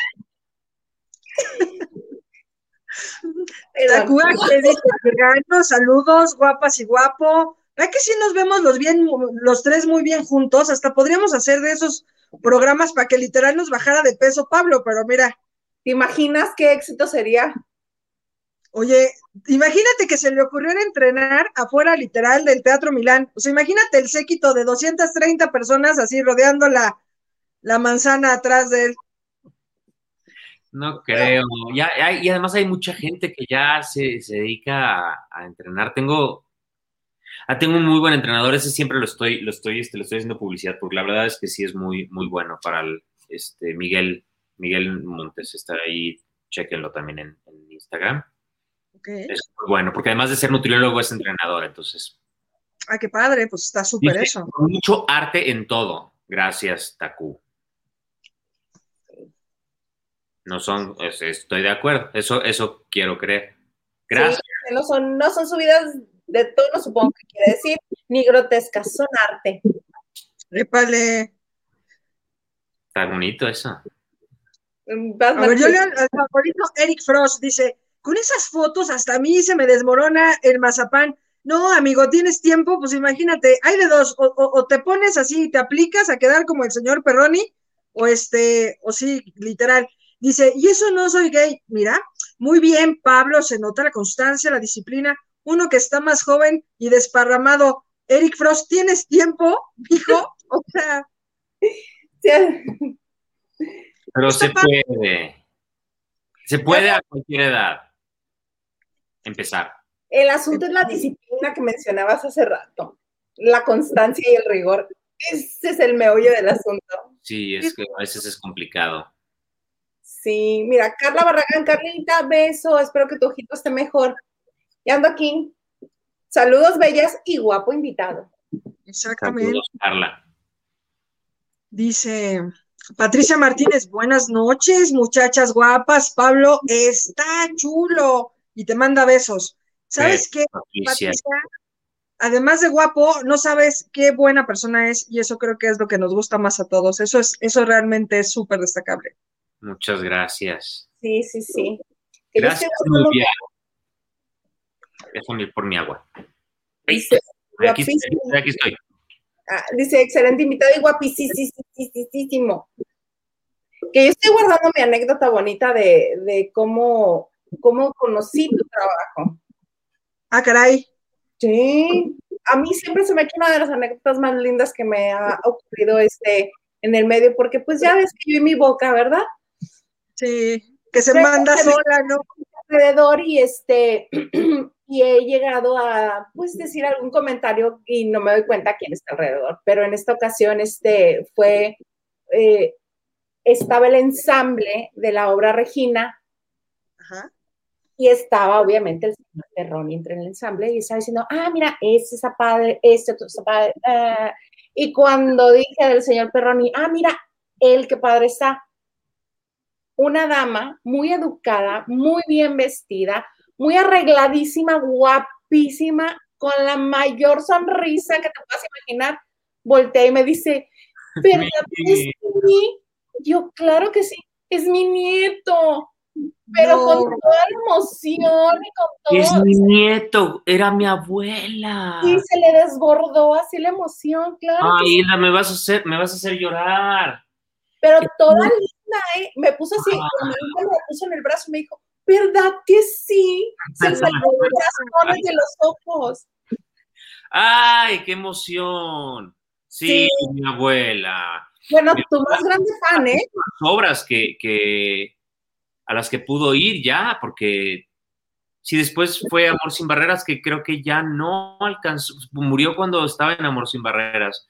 Que dice, "Vegano, saludos, guapas y guapo. ¿Verdad que sí nos vemos los bien, los tres muy bien juntos? Hasta podríamos hacer de esos programas para que literal nos bajara de peso Pablo, pero mira, ¿Te imaginas qué éxito sería? oye, imagínate que se le ocurrió entrenar afuera literal del Teatro Milán. O sea, imagínate el séquito de 230 personas así rodeando la, la manzana atrás de él. No creo. Ya, y además hay mucha gente que ya se, se dedica a, a entrenar. Tengo, ah, tengo un muy buen entrenador. Ese siempre lo estoy, lo estoy, este, lo estoy haciendo publicidad porque la verdad es que sí es muy, muy bueno para el, este, Miguel, Miguel Montes. Está ahí, chequenlo también en, en Instagram. Es bueno, porque además de ser nutriólogo es entrenador, entonces. Ay, qué padre, pues está súper eso. Mucho arte en todo. Gracias, Taku. No son, estoy de acuerdo, eso, eso quiero creer. Gracias. no, son, no son subidas de tono, supongo que quiere decir, ni grotescas, son arte. Épale. Está bonito eso. Mm, a ver, yo leo al favorito Eric Frost, dice, con esas fotos hasta a mí se me desmorona el mazapán. No, amigo, tienes tiempo, pues imagínate, hay de dos, o, te pones así y te aplicas a quedar como el señor Perroni, o este, o sí, literal. Dice, y eso no soy gay. Mira, muy bien, Pablo, se nota la constancia, la disciplina. Uno que está más joven y desparramado. Eric Frost, ¿tienes tiempo, hijo? [LAUGHS] O sea. Pero se puede. Se puede a cualquier edad empezar. El asunto es la disciplina que mencionabas hace rato, la constancia y el rigor. Ese es el meollo del asunto. Sí, es que a veces es complicado. Sí, mira, Carla Barragán, Carlita, beso, espero que tu ojito esté mejor. Y ando aquí. Saludos, bellas y guapo invitado. Exactamente. Saludos, Carla. Dice Patricia Martínez, buenas noches, muchachas guapas. Pablo está chulo y te manda besos. ¿Sabes qué, Patricia? Además de guapo, no sabes qué buena persona es y eso creo que es lo que nos gusta más a todos. Eso es, eso realmente es súper destacable. Muchas gracias. Sí, sí, sí. Gracias, Silvia. Déjame ir por mi agua. Dice, aquí, aquí, estoy. Ah, dice, excelente invitado y guapísimo. Que yo estoy guardando mi anécdota bonita de, de cómo, cómo conocí tu trabajo. Ah, caray. Sí, a mí siempre se me ha hecho una de las anécdotas más lindas que me ha ocurrido este, en el medio, porque pues ya ves que yo en mi boca, ¿verdad? Sí, que se manda sola, ¿no? Alrededor y este, [CLEARS THROAT] y he llegado a, pues, decir algún comentario y no me doy cuenta quién está alrededor, pero en esta ocasión, este, fue, eh, estaba el ensamble de la obra Regina, Ajá. Y estaba obviamente el señor Perroni entre el ensamble y estaba diciendo, ah, mira, este está padre, este otro está padre. Ah". y cuando dije del señor Perroni, ah, mira, él qué padre está. Una dama muy educada, muy bien vestida, muy arregladísima, guapísima, con la mayor sonrisa que te puedas imaginar, voltea y me dice, ¿verdad que es mi? Yo, claro que sí, es mi nieto pero con toda la emoción y con todo. Es mi nieto, era mi abuela. Sí, se le desbordó así la emoción, claro. Ay, Hilda, me vas a hacer, me vas a hacer llorar. Pero toda linda, ¿eh? Me puso así, ah. me puso en el brazo y me dijo, ¿verdad que sí? [LAUGHS] Se me las de los ojos. Ay, qué emoción. Sí, mi abuela. Bueno, tu más grande fan, ¿eh? Obras que, que a las que pudo ir ya, porque si después fue Amor sin Barreras, que creo que ya no alcanzó, murió cuando estaba en Amor sin Barreras.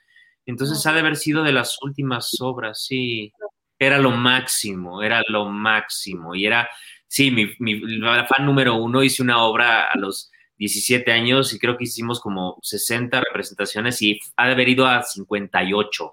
Entonces ha de haber sido de las últimas obras, sí. Era lo máximo, era lo máximo. Y era, sí, mi, mi fan número uno, hice una obra a los 17 años y creo que hicimos como 60 representaciones y ha de haber ido a 58.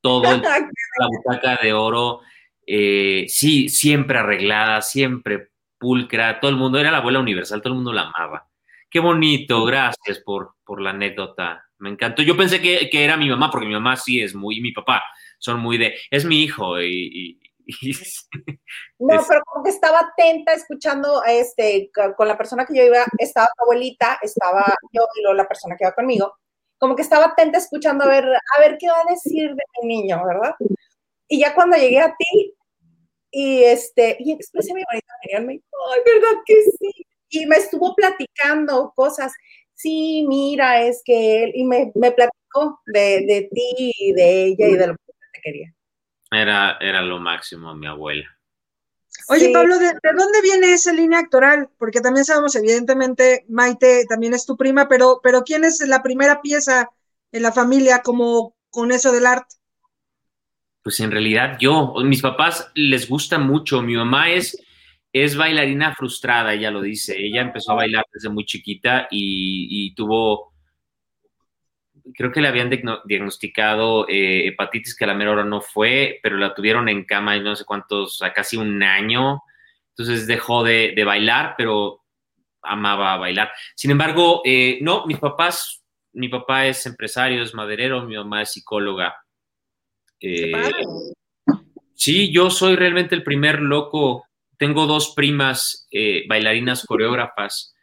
Todo [LAUGHS] la butaca de oro eh, sí, siempre arreglada, siempre pulcra, todo el mundo, era la abuela universal, todo el mundo la amaba. Qué bonito, gracias por, por la anécdota, me encantó. Yo pensé que, era mi mamá, porque mi mamá sí es muy, y mi papá son muy de, es mi hijo, y, no, pero como que estaba atenta escuchando este, con la persona que yo iba, estaba tu abuelita, estaba yo y la persona que iba conmigo, como que estaba atenta escuchando a ver, a ver qué va a decir de mi niño, ¿verdad? Y ya cuando llegué a ti, y este, y expresé mi bonita me dijo, ay, ¿verdad que sí? Y me estuvo platicando cosas. Sí, mira, es que él, y me, me platicó de, de, ti y de ella y de lo que te quería. Era, era lo máximo, mi abuela. Oye, Pablo, ¿de, ¿de, dónde viene esa línea actoral? Porque también sabemos, evidentemente, Maite también es tu prima, pero, pero ¿quién es la primera pieza en la familia como con eso del arte? Pues en realidad yo, mis papás les gusta mucho, mi mamá es, es bailarina frustrada, ella lo dice. Ella empezó a bailar desde muy chiquita y, tuvo, creo que le habían diagnosticado eh, hepatitis que a la mera hora no fue, pero la tuvieron en cama y no sé cuántos, a casi un año. Entonces dejó de, bailar, pero amaba bailar. Sin embargo, eh, no, mis papás, mi papá es empresario, es maderero, mi mamá es psicóloga. Eh, sí, yo soy realmente el primer loco tengo dos primas eh, bailarinas coreógrafas.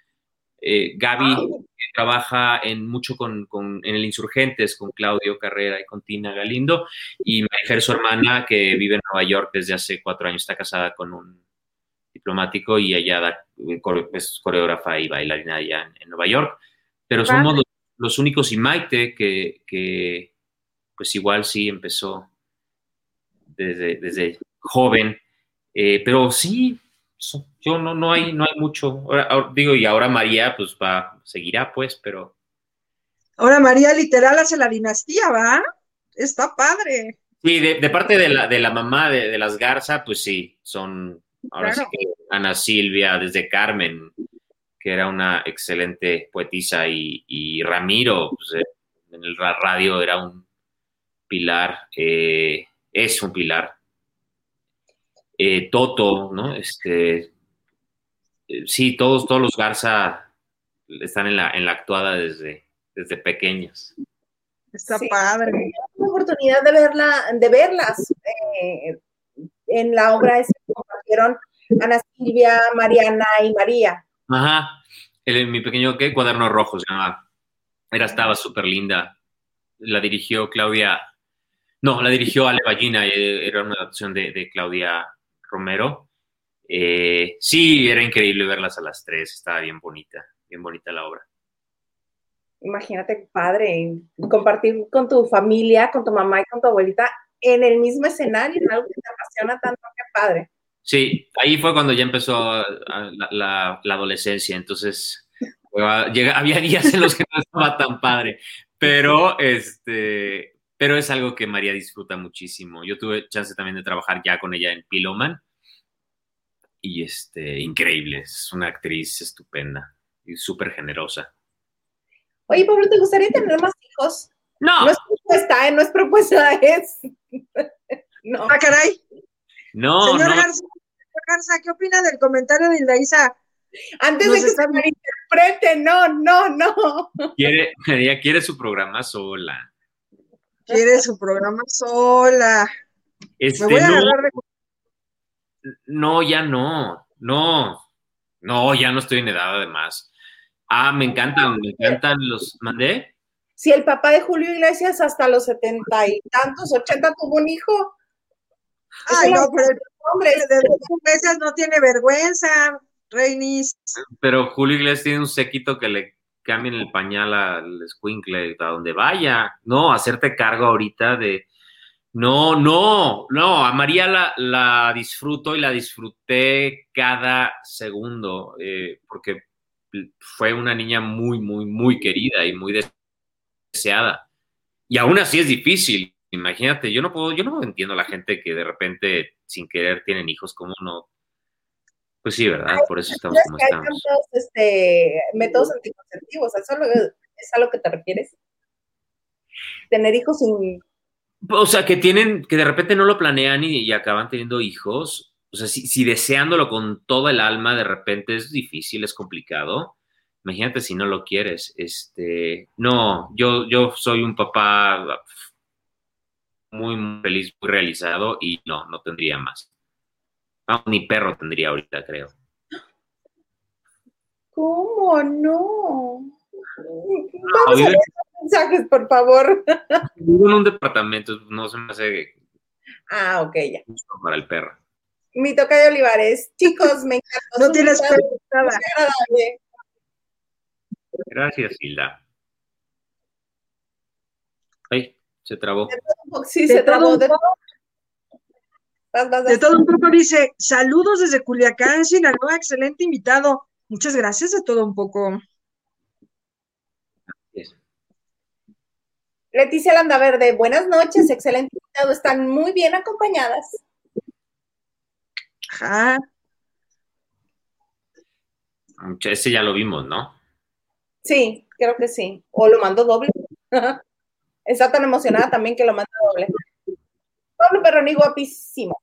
Gaby trabaja en mucho con, en el Insurgentes con Claudio Carrera y con Tina Galindo y Marifer, su hermana, que vive en Nueva York desde hace cuatro años, está casada con un diplomático y ella es coreógrafa y bailarina allá en, Nueva York. Pero somos los, únicos y Maite que, que, pues igual sí empezó desde, desde joven eh, pero sí, yo no, no hay, no hay mucho. digo, y ahora María, pues va, seguirá, pues, pero. Ahora María literal hace la dinastía, ¿va? Está padre. Sí, de, parte de la, de la mamá de, las Garza, pues sí, son ahora sí que Ana Silvia, desde Carmen, que era una excelente poetisa, y, Ramiro, pues, eh, en el radio era un pilar, eh, es un pilar eh, Toto, ¿no? Este, eh, sí, todos, todos los Garza están en la, en la actuada desde, desde pequeños. Está padre. la oportunidad de verla, de verlas eh, en la obra esa que compartieron Ana Silvia, Mariana y María. Ajá. El, mi pequeño ¿qué? cuaderno rojo se llamaba. Era, estaba súper linda. La dirigió Claudia. No, la dirigió Ale Ballina, era una adaptación de, de Claudia Romero. Eh, sí, era increíble verlas a las tres, estaba bien bonita, bien bonita la obra. Imagínate, padre, compartir con tu familia, con tu mamá y con tu abuelita en el mismo escenario, algo que te apasiona tanto, que padre. Sí, ahí fue cuando ya empezó la, adolescencia, entonces había días en los que no estaba tan padre, pero este, pero es algo que María disfruta muchísimo. Yo tuve chance también de trabajar ya con ella en Piloman y este, increíble, es una actriz estupenda y súper generosa. Oye, Pablo, ¿te gustaría tener más hijos? No. No es propuesta, ¿eh? No es propuesta, es... [LAUGHS] no. Ah, caray. No, Señor Garza, ¿qué opina del comentario de Isa? Antes de que se me interprete, no, no, no. Quiere, ella quiere su programa sola quiere su programa sola. Este, Me voy a no, agarrar de... no, ya no, no, no, ya no estoy en edad además. Ah, me encantan, me encantan los, ¿mandé? Si el papá de Julio Iglesias hasta los setenta y tantos, ochenta tuvo un hijo. Ay, no, pero el hombre de Iglesias no tiene vergüenza, Reinis. Pero Julio Iglesias tiene un sequito que le cambien el pañal al squinkle a donde vaya. No, hacerte cargo ahorita de. No, no, no, a María la, la disfruto y la disfruté cada segundo, eh, porque fue una niña muy, muy, muy querida y muy deseada. Y aún así es difícil. Imagínate, yo no puedo, yo no entiendo a la gente que de repente sin querer tienen hijos, como no pues sí, ¿verdad? Por eso estamos como estamos. Hay tantos este, métodos anticonceptivos, ¿eso es a lo que te refieres? Tener hijos sin... O sea, que tienen, que de repente no lo planean y, acaban teniendo hijos. O sea, si, si, deseándolo con toda el alma, de repente es difícil, es complicado. Imagínate si no lo quieres. Este, no, yo, yo soy un papá muy, muy feliz, muy realizado y no, no tendría más. Ah, ni perro tendría ahorita, creo. ¿Cómo no? Vamos a ver mensajes, por favor. [LAUGHS] Vivo en un departamento, no se me hace. Ah, ok, ya. Para el perro. Mi toca de Olivares. Chicos, me encanta. No tienes nada. Gracias, Hilda. Ay, se trabó. Sí, se trabó. De todo un poco dice, saludos desde Culiacán, Sinaloa, excelente invitado. Muchas gracias de todo un poco. Leticia Landaverde, buenas noches, excelente invitado, están muy bien acompañadas. Ajá. Ese ya lo vimos, ¿no? Sí, creo que sí. O lo mando doble. [LAUGHS] Está tan emocionada también que lo manda doble. Pablo Perroni, guapísimo.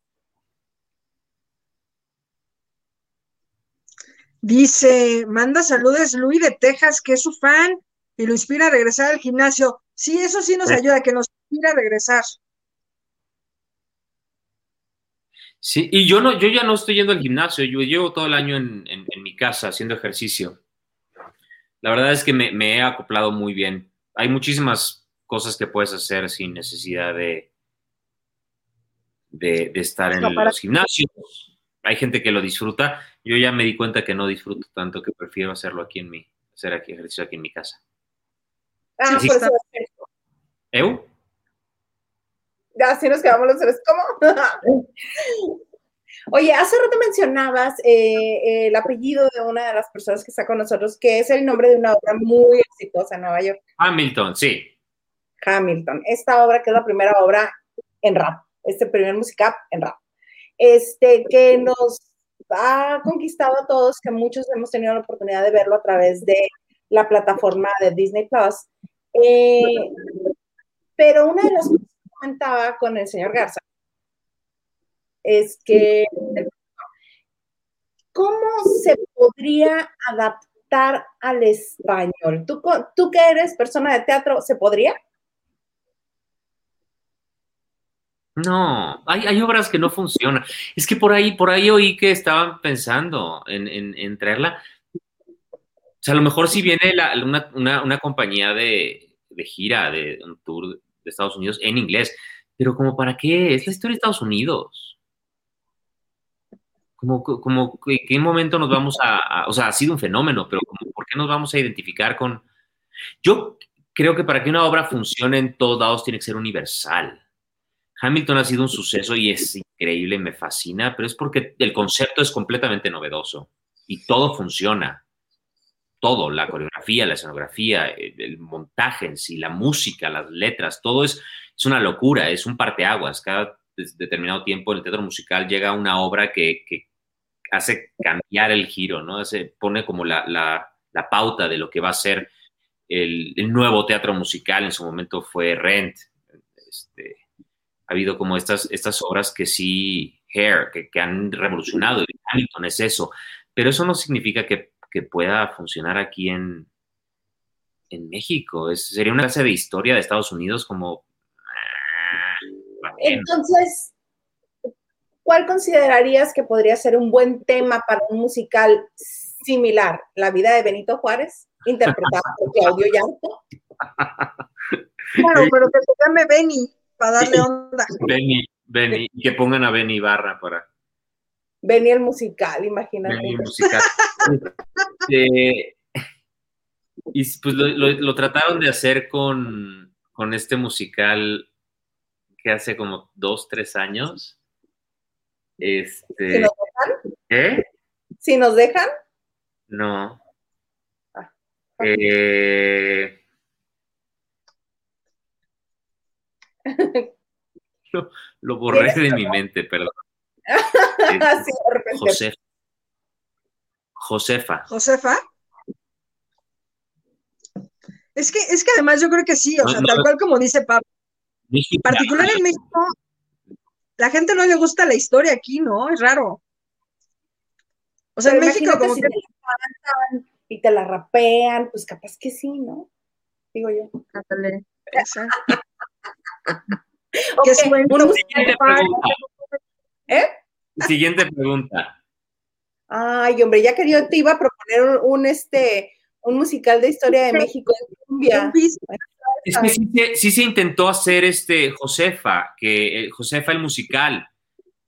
Dice, manda saludos Luis de Texas, que es su fan y lo inspira a regresar al gimnasio. Sí, eso sí nos ayuda, que nos inspira a regresar. Sí, y yo no, yo ya no estoy yendo al gimnasio, yo llevo todo el año en, mi casa haciendo ejercicio. La verdad es que me, he acoplado muy bien. Hay muchísimas cosas que puedes hacer sin necesidad de, de, estar en los gimnasios. Hay gente que lo disfruta. Yo ya me di cuenta que no disfruto tanto que prefiero hacerlo aquí en mi, hacer aquí ejercicio aquí en mi casa. Ah, por eso ¿Eu? Así nos quedamos los tres, ¿cómo? [LAUGHS] Oye, hace rato mencionabas eh, el apellido de una de las personas que está con nosotros, que es el nombre de una obra muy exitosa en Nueva York. Hamilton, sí. Hamilton. Esta obra que es la primera obra en rap, este primer musical en rap. Este, que nos ha conquistado a todos, que muchos hemos tenido la oportunidad de verlo a través de la plataforma de Disney Plus. Eh, pero una de las cosas que comentaba con el señor Garza es que ¿cómo se podría adaptar al español? ¿Tú, tú que eres persona de teatro, ¿se podría? No, hay, obras que no funcionan. Es que por ahí, por ahí oí que estaban pensando en, traerla. O sea, a lo mejor si viene una, compañía de, gira, de un tour de Estados Unidos en inglés, pero como para qué, es la historia de Estados Unidos. Como, como en qué momento nos vamos a, o sea, ha sido un fenómeno, pero como, ¿por qué nos vamos a identificar con... Yo creo que para que una obra funcione en todos lados tiene que ser universal. Hamilton ha sido un suceso y es increíble, me fascina, pero es porque el concepto es completamente novedoso y todo funciona. Todo, la coreografía, la escenografía, el montaje en sí, la música, las letras, todo es, es una locura, es un parteaguas. Cada determinado tiempo en el teatro musical llega una obra que, hace cambiar el giro, ¿no? Se pone como la, pauta de lo que va a ser el, el, nuevo teatro musical. En su momento fue Rent, este, ha habido como estas, estas obras que sí, Hair, que, han revolucionado, y Hamilton es eso, pero eso no significa que, pueda funcionar aquí en, en México. Es, sería una clase de historia de Estados Unidos como... Ah, Entonces, ¿cuál considerarías que podría ser un buen tema para un musical similar? La vida de Benito Juárez, interpretado por Claudio Llanto. [LAUGHS] Claro, pero que se llame Benny para darle onda. Benny, Benny, que pongan a Benny Barra para. Benny el musical, imagínate. Benny el musical. Este, y pues lo, trataron de hacer con, con este musical que hace como dos, tres años. Este, ¿Si nos dejan? ¿Qué? ¿Si nos dejan? No. Ah, eh, [LAUGHS] lo, borré de mi mente, perdón. [LAUGHS] Josefa. Josefa. Josefa. Es que, es que además yo creo que sí, o sea, tal cual como dice Pablo. Particular en México, la gente no le gusta la historia aquí, ¿no? Es raro. O sea, en México como que... y te la rapean, pues capaz que sí, ¿no? Digo yo. Siguiente pregunta. ¿Eh? Siguiente pregunta. Ay, hombre, ya que yo te iba a proponer un, este, un musical de historia de México Es que sí, se intentó hacer este Josefa, que eh, Josefa el musical.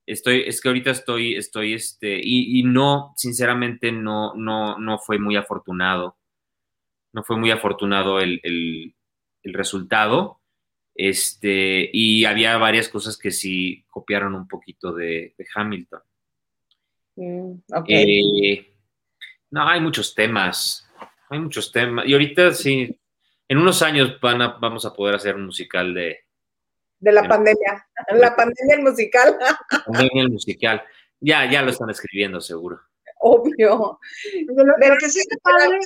Estoy, es que ahorita estoy, estoy, este, y, no, sinceramente, no, no, no fue muy afortunado. No fue muy afortunado el, el resultado. Este, y había varias cosas que sí copiaron un poquito de, Hamilton. Mm, eh, no, hay muchos temas. Hay muchos temas. Y ahorita sí, en unos años van vamos a poder hacer un musical de. De la pandemia. La pandemia el musical. La pandemia el musical. Ya, ya lo están escribiendo, seguro. obvio. Que sí está padre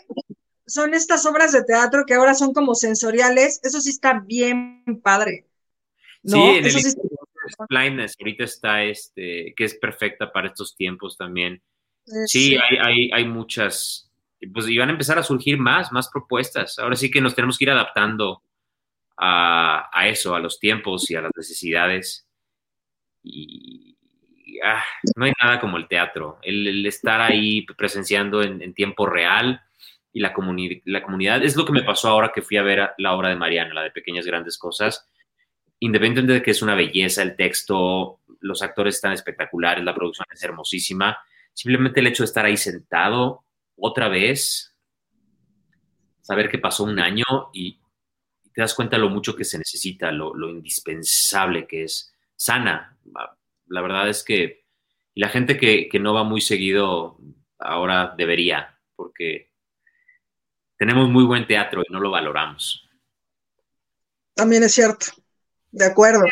son estas obras de teatro que ahora son como sensoriales, eso sí está bien padre. Sí, en el Blindness ahorita está este, que es perfecta para estos tiempos también. Sí, Hay, hay, hay, muchas, pues iban a empezar a surgir más, más propuestas. Ahora sí que nos tenemos que ir adaptando a, a eso, a los tiempos y a las necesidades. Y, ah, no hay nada como el teatro, el, estar ahí presenciando en, en tiempo real y la, la comunidad. Es lo que me pasó ahora que fui a ver la obra de Mariana, la de Pequeñas Grandes Cosas. Independientemente de que es una belleza el texto, los actores están espectaculares, la producción es hermosísima, simplemente el hecho de estar ahí sentado otra vez, saber que pasó un año y te das cuenta lo mucho que se necesita, lo, lo indispensable que es sana. La verdad es que la gente que, que no va muy seguido ahora debería, porque tenemos muy buen teatro y no lo valoramos. También es cierto, de acuerdo.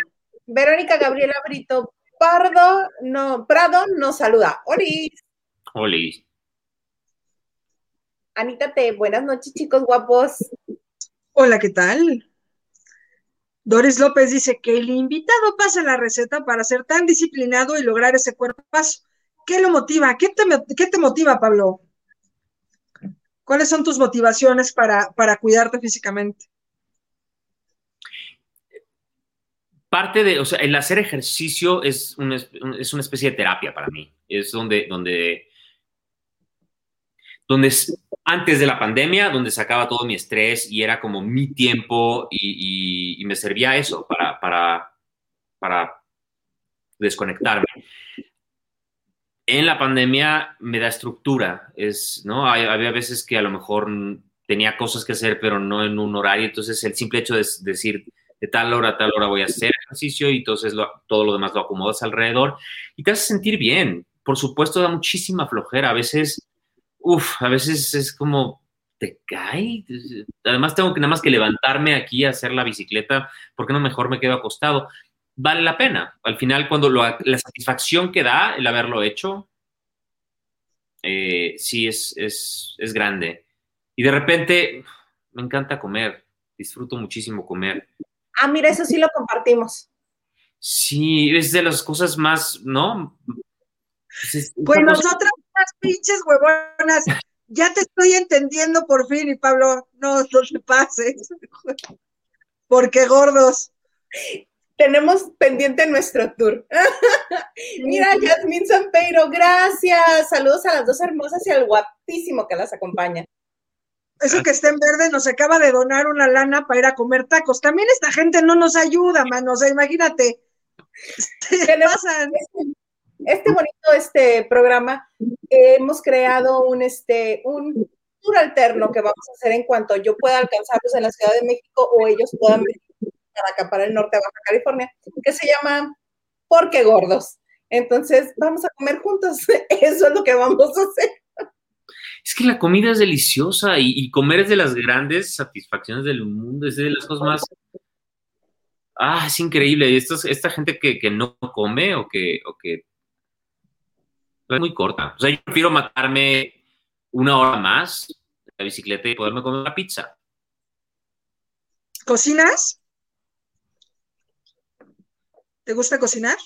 Verónica Gabriela Brito Pardo, no, Prado nos saluda. Olis. Olis. Anita T, buenas noches, chicos guapos. Hola, ¿qué tal? Doris López dice que el invitado pasa la receta para ser tan disciplinado y lograr ese cuerpo paso. ¿Qué lo motiva? ¿Qué te, qué te motiva, Pablo? ¿Cuáles son tus motivaciones para, para cuidarte físicamente? Parte de, o sea, el hacer ejercicio es una, es una especie de terapia para mí. Es donde, donde, donde antes de la pandemia, donde sacaba todo mi estrés y era como mi tiempo y, y me servía eso para, para, para desconectarme en la pandemia me da estructura, es, ¿no? había veces que a lo mejor tenía cosas que hacer, pero no en un horario, entonces el simple hecho de decir de tal hora a tal hora voy a hacer ejercicio y entonces todo lo demás lo acomodas alrededor y te hace sentir bien. Por supuesto da muchísima flojera, a veces, uff, a veces es como, te cae. Además tengo que nada más que levantarme aquí a hacer la bicicleta, porque no mejor me quedo acostado? Vale la pena. Al final, cuando la satisfacción que da el haberlo hecho, eh, sí es, es, es, grande. Y de repente, me encanta comer, disfruto muchísimo comer. Ah, mira, eso sí lo compartimos. Sí, es de las cosas más, ¿no? Pues, pues nosotras, unas pinches huevonas, ya te estoy entendiendo por fin, y Pablo, no, no te pases. [LAUGHS] Porque gordos tenemos pendiente nuestro tour. [LAUGHS] Mira, Yasmin Sampeiro, gracias. Saludos a las dos hermosas y al guapísimo que las acompaña. Eso que está en verde nos acaba de donar una lana para ir a comer tacos. También esta gente no nos ayuda, mano. O sea, imagínate. [LAUGHS] Este, este, bonito este programa, hemos creado un, este, un tour alterno que vamos a hacer en cuanto yo pueda alcanzarlos en la Ciudad de México o ellos puedan venir para acá, para el norte de Baja California, que se llama Porque Gordos. Entonces, vamos a comer juntos. [LAUGHS] Eso es lo que vamos a hacer. Es que la comida es deliciosa y, comer es de las grandes satisfacciones del mundo, es de las cosas más... Ah, es increíble. Y esto, esta gente que, que, no come o que, o que... Es muy corta. O sea, yo prefiero matarme una hora más en la bicicleta y poderme comer una pizza. ¿Cocinas? ¿Te gusta cocinar?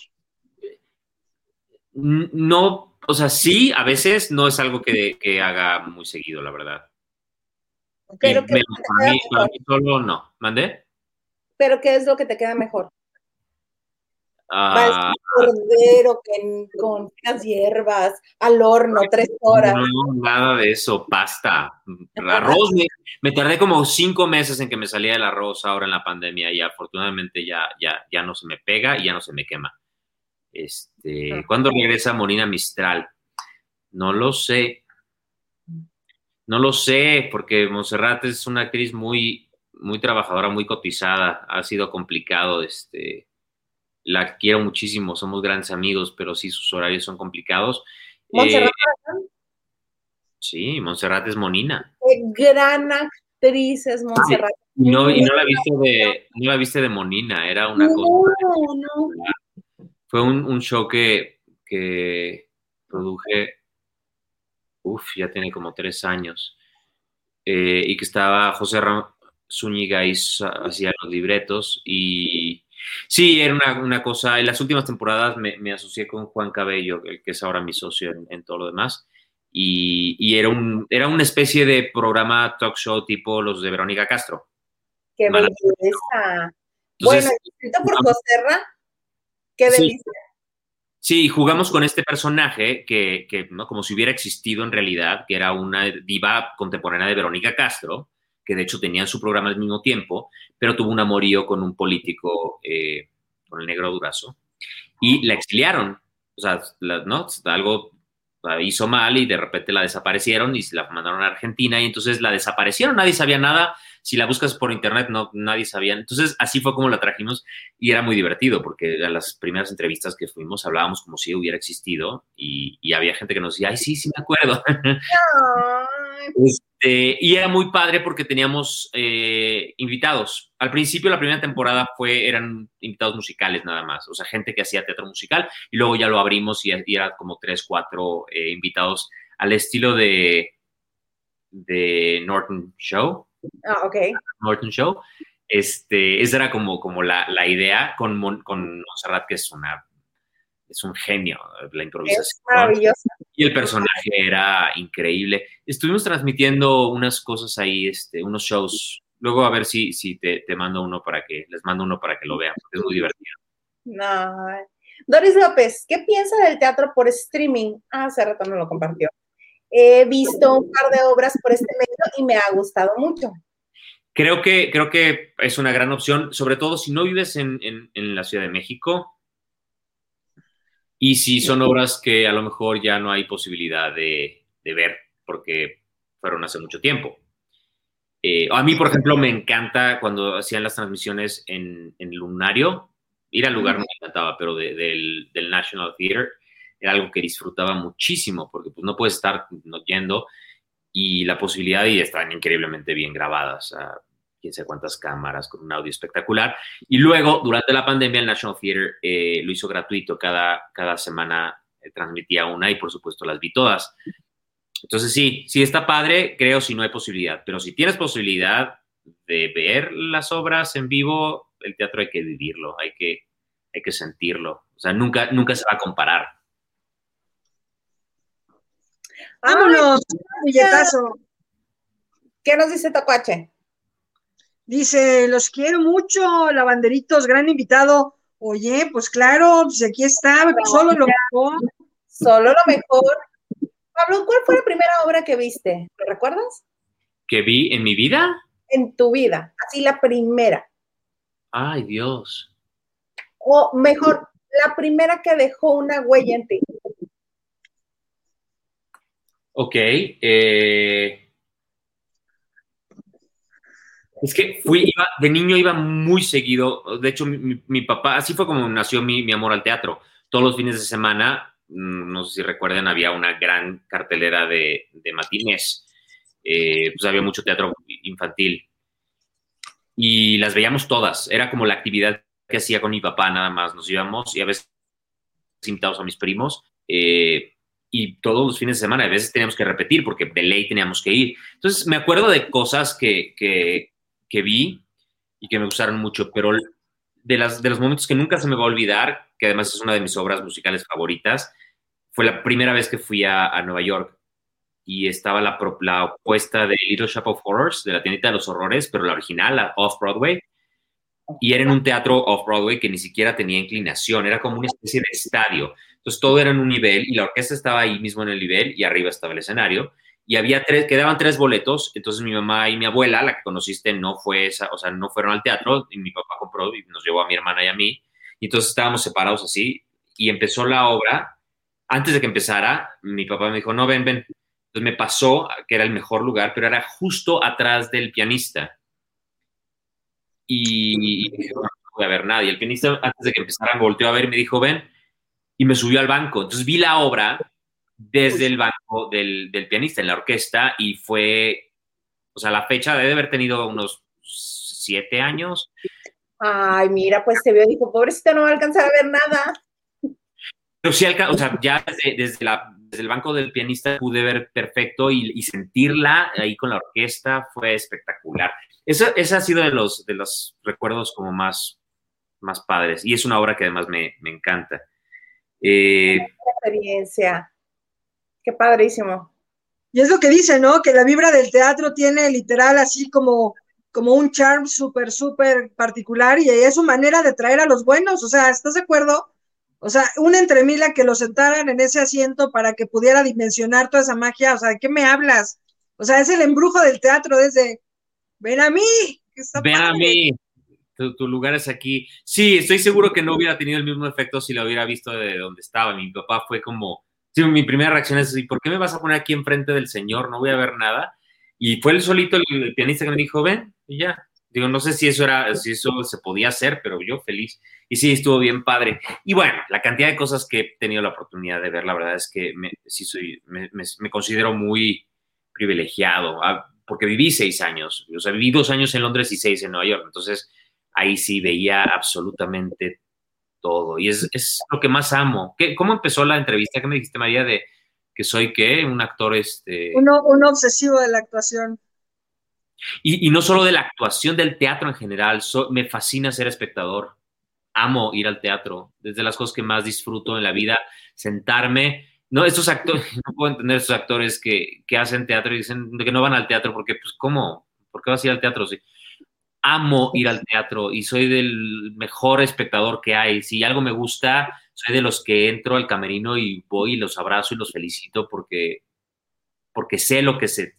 No, o sea, sí, a veces no es algo que, haga muy seguido, la verdad. Pero que solo no. ¿Mandé? Pero ¿qué es lo que te queda mejor? Ah, cordero con unas hierbas, al horno, tres horas. No, nada de eso, pasta. Arroz, me, tardé como cinco meses en que me salía el arroz ahora en la pandemia y afortunadamente ya, ya, ya no se me pega y ya no se me quema. Este, ¿Cuándo regresa Morina Mistral? No lo sé. No lo sé, porque Monserrat es una actriz muy, muy trabajadora, muy cotizada. Ha sido complicado este, la quiero muchísimo, somos grandes amigos, pero sí, sus horarios son complicados. ¿Montserrat? Eh, sí, Montserrat es Monina. Qué gran actriz es Montserrat. y, no, la viste de, no la viste de Monina, era una cosa. No. Fue un, show que, que produje uf, ya tiene como tres años, eh, y que estaba José Zúñiga y hacía los libretos y sí, era una, cosa, en las últimas temporadas me, asocié con Juan Cabello, el que es ahora mi socio en, todo lo demás, y, era, un, era una especie de programa talk show tipo los de Verónica Castro. ¡Qué belleza! bueno, escrito por Joserra, qué delicia. Sí, jugamos con este personaje que, que ¿no? como si hubiera existido en realidad, que era una diva contemporánea de Verónica Castro, que de hecho tenía su programa al mismo tiempo, pero tuvo un amorío con un político, eh, con el negro Durazo, y la exiliaron. O sea, ¿no? Algo hizo mal y de repente la desaparecieron y la mandaron a Argentina y entonces la desaparecieron, nadie sabía nada. Si la buscas por internet, no, nadie sabía. Entonces, así fue como la trajimos y era muy divertido porque en las primeras entrevistas que fuimos hablábamos como si hubiera existido y, y había gente que nos decía, ay, sí, sí me acuerdo. [LAUGHS] Este, y era muy padre porque teníamos eh, invitados. Al principio, la primera temporada fue, eran invitados musicales nada más, o sea, gente que hacía teatro musical, y luego ya lo abrimos y, era como tres, cuatro eh, invitados al estilo de, de Norton Show. Ah, ok. Norton Show. Este, esa era como, como la, la idea con, con Monserrat, que es una es un genio la improvisación. Es maravilloso. Y el personaje era increíble. Estuvimos transmitiendo unas cosas ahí, este, unos shows. Luego a ver si, si te, te mando uno para que, les mando uno para que lo vean, porque es muy divertido. No. Doris López, ¿qué piensa del teatro por streaming? Ah, hace rato no lo compartió. He visto un par de obras por este medio y me ha gustado mucho. Creo que, creo que es una gran opción, sobre todo si no vives en, en, en la Ciudad de México y si son obras que a lo mejor ya no hay posibilidad de, ver porque fueron hace mucho tiempo. Eh, a mí, por ejemplo, me encanta cuando hacían las transmisiones en, en Lunario. Ir al lugar me encantaba, pero del, National Theater era algo que disfrutaba muchísimo porque pues, no puedes estar no, yendo y la posibilidad y están increíblemente bien grabadas quién cuántas cámaras, con un audio espectacular. Y luego, durante la pandemia, el National Theater eh, lo hizo gratuito, cada, cada semana eh, transmitía una y por supuesto las vi todas. Entonces sí, sí está padre, creo si no hay posibilidad, pero si tienes posibilidad de ver las obras en vivo, el teatro hay que vivirlo, hay que, hay que sentirlo. O sea, nunca, nunca se va a comparar. Vámonos, billetazo. ¿Qué nos dice Tacuache? Dice, los quiero mucho, lavanderitos, gran invitado. Oye, pues claro, pues aquí está, solo lo mejor. Solo lo mejor. Pablo, ¿cuál fue la primera obra que viste? ¿Lo recuerdas? ¿Que vi en mi vida? En tu vida, así la primera. Ay, Dios. O mejor, la primera que dejó una huella en ti. Ok. Eh, es que fui, de niño iba muy seguido. De hecho, mi, papá, así fue como nació mi, amor al teatro. Todos los fines de semana, mm, no sé si recuerdan, había una gran cartelera de, de matines. Eh, pues había mucho teatro infantil. Y las veíamos todas. Era como la actividad que hacía con mi papá, nada más. Nos íbamos y a veces invitados a mis primos. Eh, y todos los fines de semana, a veces teníamos que repetir porque de ley teníamos que ir. Entonces, me acuerdo de cosas que, que vi y que me gustaron mucho, pero de, las, de los momentos que nunca se me va a olvidar, que además es una de mis obras musicales favoritas, fue la primera vez que fui a, Nueva York. Y estaba la, la opuesta de Little Shop of Horrors, de la tiendita de los horrores, pero la original, la Off-Broadway, y era en un teatro Off-Broadway que ni siquiera tenía inclinación, era como una especie de estadio. Entonces todo era en un nivel y la orquesta estaba ahí mismo en el nivel y arriba estaba el escenario y había tres, quedaban tres boletos, entonces mi mamá y mi abuela, la que conociste, no fue esa, o sea, no fueron al teatro, y mi papá compró y nos llevó a mi hermana y a mí, y entonces estábamos separados así, y empezó la obra, antes de que empezara, mi papá me dijo, no, ven, ven, entonces me pasó, que era el mejor lugar, pero era justo atrás del pianista, y, dije, no, a ver nadie, el pianista antes de que empezara volteó a ver y me dijo, ven, y me subió al banco, entonces vi la obra, desde el banco del, pianista en la orquesta y fue, o sea, la fecha debe haber tenido unos siete años. Ay, mira, pues se vio, dijo, pobrecita, no va a alcanzar a ver nada. Pero sí, o sea, ya desde, la, desde el banco del pianista pude ver perfecto y, sentirla ahí con la orquesta fue espectacular. Eso, ese ha sido de los, de los recuerdos como más, más padres y es una obra que además me, me encanta. Eh, experiencia. Qué padrísimo. Y es lo que dice, ¿no? Que la vibra del teatro tiene literal así como, como un charm súper, súper particular y es su manera de traer a los buenos. O sea, ¿estás de acuerdo? O sea, una entremila que lo sentaran en ese asiento para que pudiera dimensionar toda esa magia. O sea, ¿de qué me hablas? O sea, es el embrujo del teatro desde, ven a mí. ven a mí. Tu, lugar es aquí. Sí, estoy seguro que no hubiera tenido el mismo efecto si lo hubiera visto de donde estaba. Mi papá fue como, sí, mi primera reacción es, ¿por qué me vas a poner aquí enfrente del señor? No voy a ver nada. Y fue el solito el, pianista que me dijo, ven, y ya. Digo, no sé si eso era, si eso se podía hacer, pero yo feliz. Y sí, estuvo bien padre. Y bueno, la cantidad de cosas que he tenido la oportunidad de ver, la verdad es que me, sí soy, me, me, considero muy privilegiado, ah, porque viví seis años. O sea, viví dos años en Londres y seis en Nueva York. Entonces, ahí sí veía absolutamente todo. Y es, es lo que más amo. ¿Qué, ¿Cómo empezó la entrevista que me dijiste, María, de que soy qué? Un actor, este... Uno, un obsesivo de la actuación. Y, y, no solo de la actuación, del teatro en general. me fascina ser espectador. Amo ir al teatro. Desde las cosas que más disfruto en la vida, sentarme. No, estos actores, [LAUGHS] no puedo entender estos actores que, que hacen teatro y dicen que no van al teatro porque, pues, ¿cómo? ¿Por qué vas a ir al teatro? Sí amo ir al teatro y soy del mejor espectador que hay. Si algo me gusta, soy de los que entro al camerino y voy y los abrazo y los felicito porque, porque sé lo que se,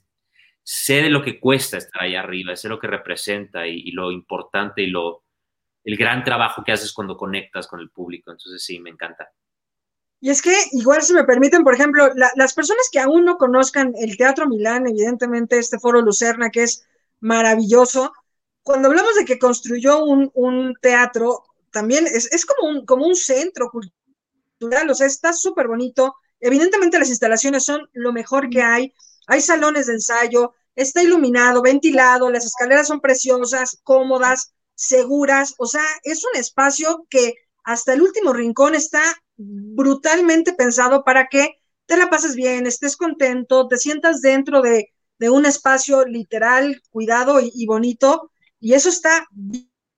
sé de lo que cuesta estar allá arriba, sé lo que representa y, lo importante y lo, el gran trabajo que haces cuando conectas con el público. Entonces sí, me encanta. Y es que, igual si me permiten, por ejemplo, las personas que aún no conozcan el Teatro Milán, evidentemente este foro Lucerna, que es maravilloso, cuando hablamos de que construyó un, teatro, también es, como, un, como un centro cultural, o sea, está súper bonito. Evidentemente las instalaciones son lo mejor que hay. Hay salones de ensayo, está iluminado, ventilado, las escaleras son preciosas, cómodas, seguras. O sea, es un espacio que hasta el último rincón está brutalmente pensado para que te la pases bien, estés contento, te sientas dentro de, un espacio literal, cuidado y bonito y eso está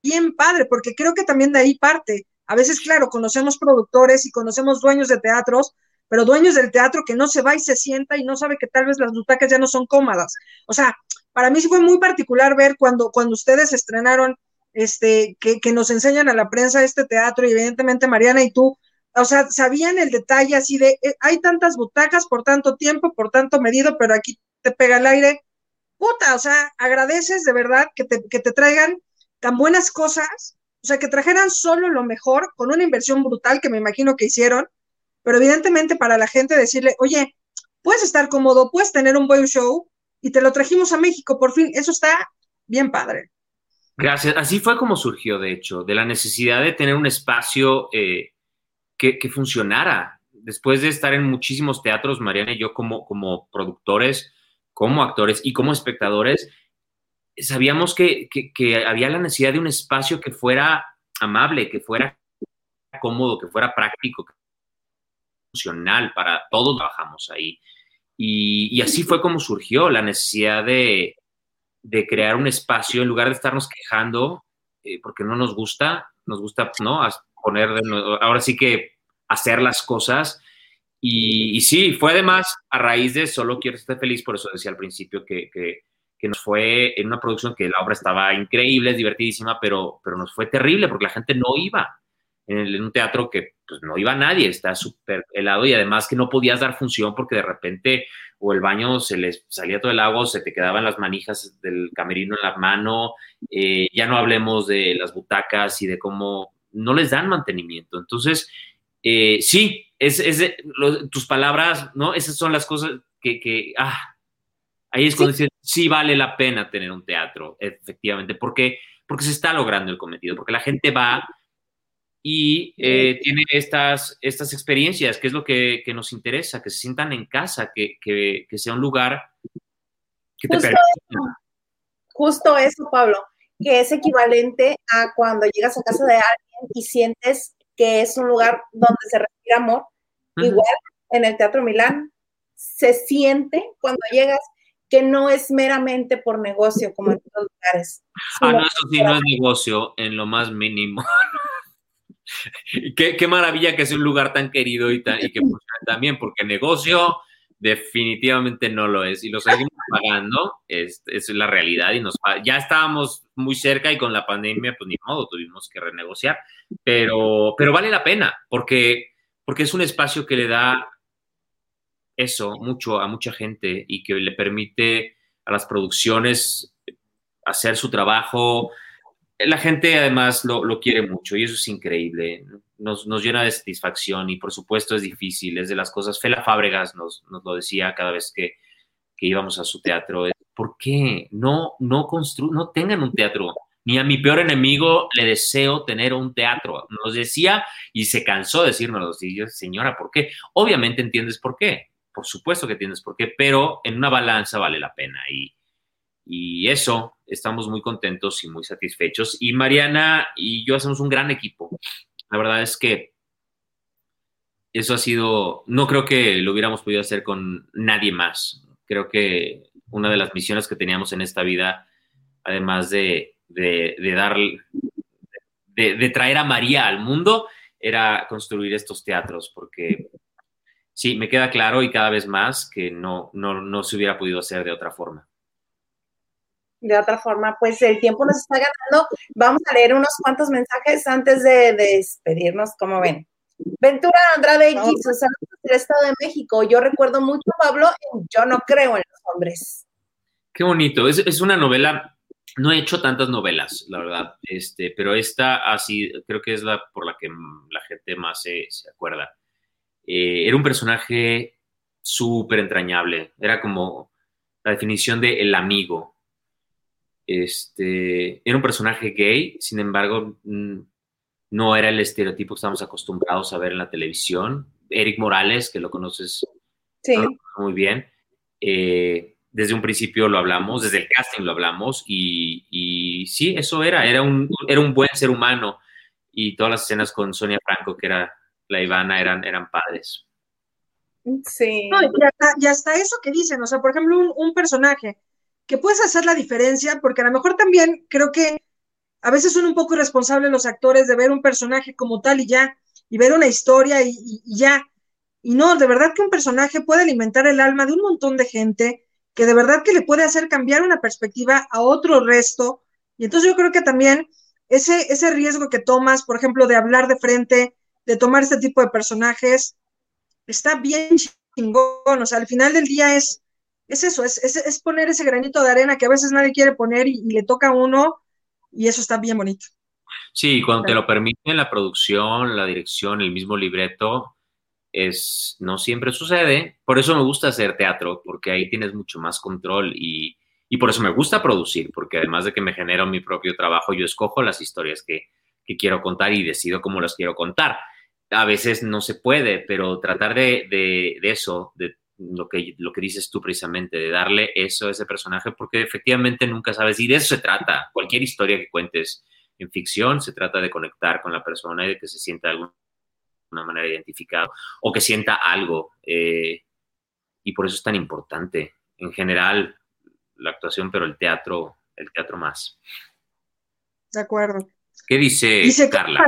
bien padre, porque creo que también de ahí parte. A veces, claro, conocemos productores y conocemos dueños de teatros, pero dueños del teatro que no se va y se sienta y no sabe que tal vez las butacas ya no son cómodas. O sea, para mí sí fue muy particular ver cuando, cuando ustedes estrenaron, este, que, que nos enseñan a la prensa este teatro, y evidentemente Mariana y tú, o sea, sabían el detalle así de, eh, hay tantas butacas por tanto tiempo, por tanto medido, pero aquí te pega el aire puta, o sea, agradeces de verdad que te, que te traigan tan buenas cosas, o sea, que trajeran solo lo mejor con una inversión brutal que me imagino que hicieron, pero evidentemente para la gente decirle, oye, puedes estar cómodo, puedes tener un buen show y te lo trajimos a México, por fin, eso está bien padre. Gracias, así fue como surgió, de hecho, de la necesidad de tener un espacio eh, que, que, funcionara. Después de estar en muchísimos teatros, Mariana y yo como, como productores, como actores y como espectadores, sabíamos que, había la necesidad de un espacio que fuera amable, que fuera cómodo, que fuera práctico, funcional para todos trabajamos ahí. Y, así fue como surgió la necesidad de, crear un espacio en lugar de estarnos quejando eh, porque no nos gusta, nos gusta, ¿no? Poner, ahora sí que hacer las cosas y, sí, fue además a raíz de Solo quiero estar feliz, por eso decía al principio que, que, nos fue en una producción que la obra estaba increíble, divertidísima, pero, pero nos fue terrible porque la gente no iba en, un teatro que pues, no iba nadie, está súper helado y además que no podías dar función porque de repente o el baño se les salía todo el agua, se te quedaban las manijas del camerino en la mano, eh, ya no hablemos de las butacas y de cómo no les dan mantenimiento. Entonces, eh, sí, es, tus palabras, ¿no? Esas son las cosas que, ah, ahí es cuando dices, sí vale la pena tener un teatro, efectivamente, porque, porque se está logrando el cometido, porque la gente va y eh, tiene estas, estas experiencias, que es lo que, nos interesa, que se sientan en casa, que, sea un lugar que te justo, justo eso, Pablo, que es equivalente a cuando llegas a casa de alguien y sientes que es un lugar donde se amor, igual en el Teatro Milán, se siente cuando llegas que no es meramente por negocio como en otros lugares. Ah, no, eso sí, no es negocio en lo más mínimo. [LAUGHS] qué, maravilla que sea un lugar tan querido y, tan, y que bien, porque negocio definitivamente no lo es y lo seguimos [LAUGHS] pagando, es, es la realidad y nos ya estábamos muy cerca y con la pandemia pues ni modo, tuvimos que renegociar, pero, pero vale la pena porque, porque es un espacio que le da eso mucho a mucha gente y que le permite a las producciones hacer su trabajo. La gente además lo, quiere mucho y eso es increíble. Nos, llena de satisfacción y por supuesto es difícil. Es de las cosas. Fela Fábregas nos, nos lo decía cada vez que, que íbamos a su teatro. ¿Por qué no, no, constru no tengan un teatro? Ni a mi peor enemigo le deseo tener un teatro. Nos decía y se cansó de decírnoslo. Y yo, señora, ¿por qué? Obviamente entiendes por qué por supuesto que tienes por qué, pero en una balanza vale la pena y, y eso, estamos muy contentos y muy satisfechos. Y Mariana y yo hacemos un gran equipo. La verdad es que eso ha sido, no creo que lo hubiéramos podido hacer con nadie más. Creo que una de las misiones que teníamos en esta vida, además de, de, de dar, de, de, traer a María al mundo, era construir estos teatros, porque sí, me queda claro y cada vez más que no, no, no se hubiera podido hacer de otra forma. De otra forma, pues el tiempo nos está ganando. Vamos a leer unos cuantos mensajes antes de, despedirnos, como ven. Ventura Andrade X, saludos del Estado de México. Yo recuerdo mucho, Pablo, Yo no creo en los hombres. Qué bonito. Es, es, una novela. No he hecho tantas novelas, la verdad, este, pero esta así creo que es la por la que la gente más se, se acuerda. Eh, era un personaje súper entrañable, era como la definición de el amigo. Este, era un personaje gay, sin embargo, mm, no era el estereotipo que estamos acostumbrados a ver en la televisión. Eric Morales, que lo conoces muy bien, eh, desde un principio lo hablamos, desde el casting lo hablamos, y, y, sí, eso era, era un, era un buen ser humano. Y todas las escenas con Sonia Franco, que era la Ivana eran, eran padres. Sí. y, hasta, eso que dicen, o sea, por ejemplo, un, personaje que puedes hacer la diferencia, porque a lo mejor también creo que a veces son un poco irresponsables los actores de ver un personaje como tal y ya, y ver una historia y, y, ya. Y no, de verdad que un personaje puede alimentar el alma de un montón de gente, que de verdad que le puede hacer cambiar una perspectiva a otro resto. Y entonces yo creo que también ese, ese riesgo que tomas, por ejemplo, de hablar de frente de tomar este tipo de personajes, está bien chingón, o sea, al final del día es, es eso, es, es, poner ese granito de arena que a veces nadie quiere poner y, le toca a uno, y eso está bien bonito. Sí, cuando te lo permiten la producción, la dirección, el mismo libreto, es, no siempre sucede. Por eso me gusta hacer teatro, porque ahí tienes mucho más control y, y por eso me gusta producir, porque además de que me genero mi propio trabajo, yo escojo las historias que, que quiero contar y decido cómo las quiero contar a veces no se puede, pero tratar de, de, eso, de lo que, lo que dices tú precisamente, de darle eso a ese personaje, porque efectivamente nunca sabes, y de eso se trata. Cualquier historia que cuentes en ficción se trata de conectar con la persona y de que se sienta de alguna manera identificado o que sienta algo. Eh, y por eso es tan importante. En general, la actuación, pero el teatro, el teatro más. De acuerdo. ¿Qué dice, Carla?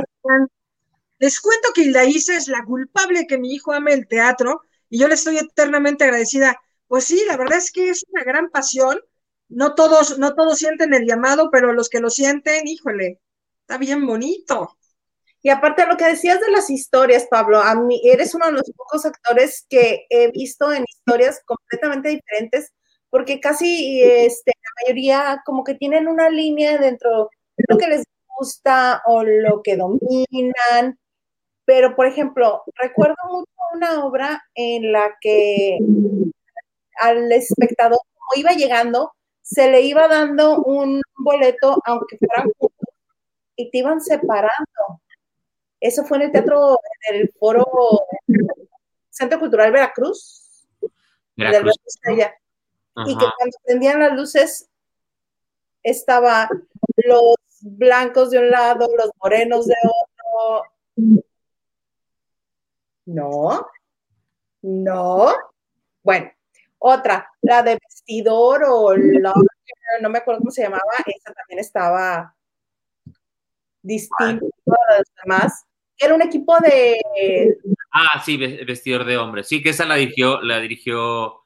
Les cuento que Hilda Isa es la culpable que mi hijo ame el teatro y yo le estoy eternamente agradecida. Pues sí, la verdad es que es una gran pasión. No todos, no todos sienten el llamado, pero los que lo sienten, híjole, está bien bonito. Y aparte lo que decías de las historias, Pablo, a mí eres uno de los pocos actores que he visto en historias completamente diferentes, porque casi este, la mayoría como que tienen una línea dentro de lo que les gusta o lo que dominan pero, por ejemplo, recuerdo mucho una obra en la que al espectador, como iba llegando, se le iba dando un boleto, aunque fueran y te iban separando. Eso fue en el teatro, en el foro Centro Cultural Veracruz. Veracruz. y que cuando prendían las luces estaba los blancos de un lado, los morenos de otro, no. No. Bueno, otra, la de vestidor o la, no me acuerdo cómo se llamaba, esa también estaba distinta a las demás. Era un equipo de. Ah, sí, vestidor de hombre. Sí, que esa la dirigió, la dirigió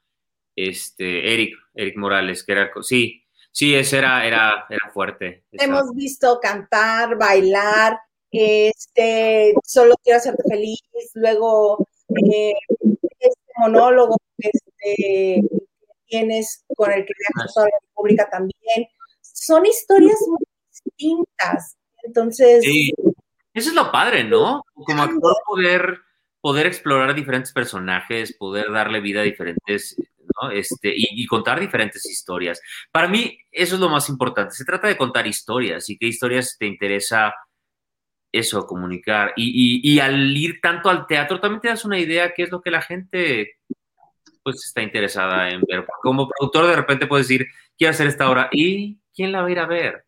este Eric, Eric Morales, que era sí, sí, ese era, era, era fuerte. Hemos visto cantar, bailar, este, solo quiero hacerte feliz, luego eh, este monólogo este, tienes con el que viajas toda la República también. Son historias muy distintas. Entonces. Sí, eso es lo padre, ¿no? Como actor poder, poder explorar diferentes personajes, poder darle vida a diferentes, ¿no? Este, y, contar diferentes historias. Para mí, eso es lo más importante. Se trata de contar historias y qué historias te interesa eso, comunicar. Y, y, al ir tanto al teatro, también te das una idea qué es lo que la gente pues está interesada en ver. Como productor de repente puedes decir, quiero hacer esta obra y ¿quién la va a ir a ver?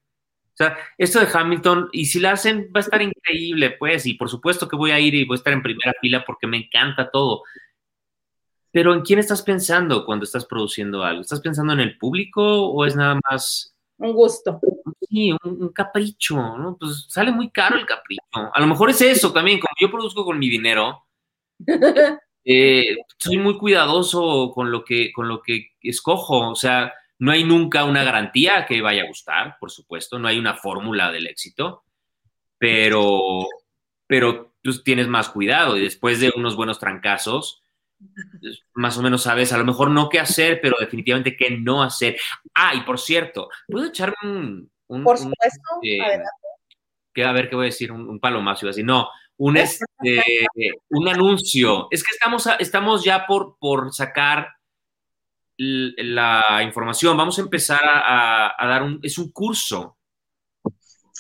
O sea, esto de Hamilton, y si la hacen, va a estar increíble, pues, y por supuesto que voy a ir y voy a estar en primera fila porque me encanta todo. Pero ¿en quién estás pensando cuando estás produciendo algo? ¿Estás pensando en el público o es nada más... Un gusto. Sí, un, capricho, ¿no? Pues sale muy caro el capricho. A lo mejor es eso también, como yo produzco con mi dinero, [LAUGHS] Eh, soy muy cuidadoso con lo, que, con lo que escojo. O sea, no hay nunca una garantía que vaya a gustar, por supuesto. No hay una fórmula del éxito. Pero, pero tú tienes más cuidado y después de unos buenos trancazos, más o menos sabes a lo mejor no qué hacer, pero definitivamente qué no hacer. Ah, y por cierto, ¿puedo echarme un... por supuesto, eh, que, a ver qué voy a decir, un, un palomazo así. No, un, [LAUGHS] este, un anuncio. Es que estamos, estamos ya por, por sacar la información. Vamos a empezar a, dar un, es un curso.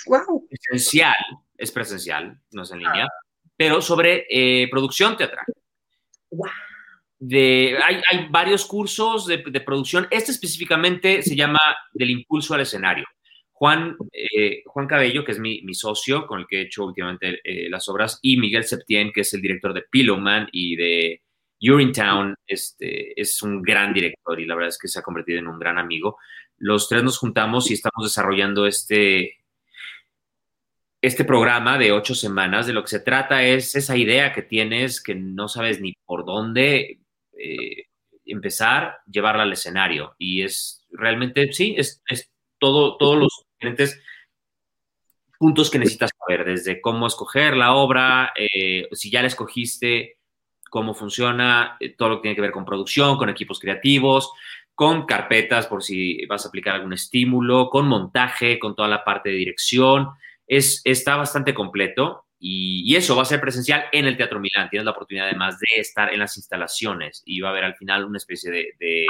Wow. Esencial, es presencial, no es en línea, pero sobre eh, producción teatral. Wow. De, hay, hay, varios cursos de, de, producción. Este específicamente se llama Del impulso al escenario. Juan, eh, Juan Cabello, que es mi, socio con el que he hecho últimamente eh, las obras, y Miguel Septién, que es el director de Pillowman y de Urinetown, este, es un gran director y la verdad es que se ha convertido en un gran amigo. Los tres nos juntamos y estamos desarrollando este, este programa de ocho semanas. De lo que se trata es esa idea que tienes que no sabes ni por dónde eh, empezar, llevarla al escenario. Y es realmente, sí, es, es todo, todos los diferentes puntos que necesitas saber, desde cómo escoger la obra, eh, si ya la escogiste, cómo funciona, eh, todo lo que tiene que ver con producción, con equipos creativos, con carpetas por si vas a aplicar algún estímulo, con montaje, con toda la parte de dirección. Es, está bastante completo y, eso va a ser presencial en el Teatro Milán. Tienes la oportunidad además de estar en las instalaciones y va a haber al final una especie de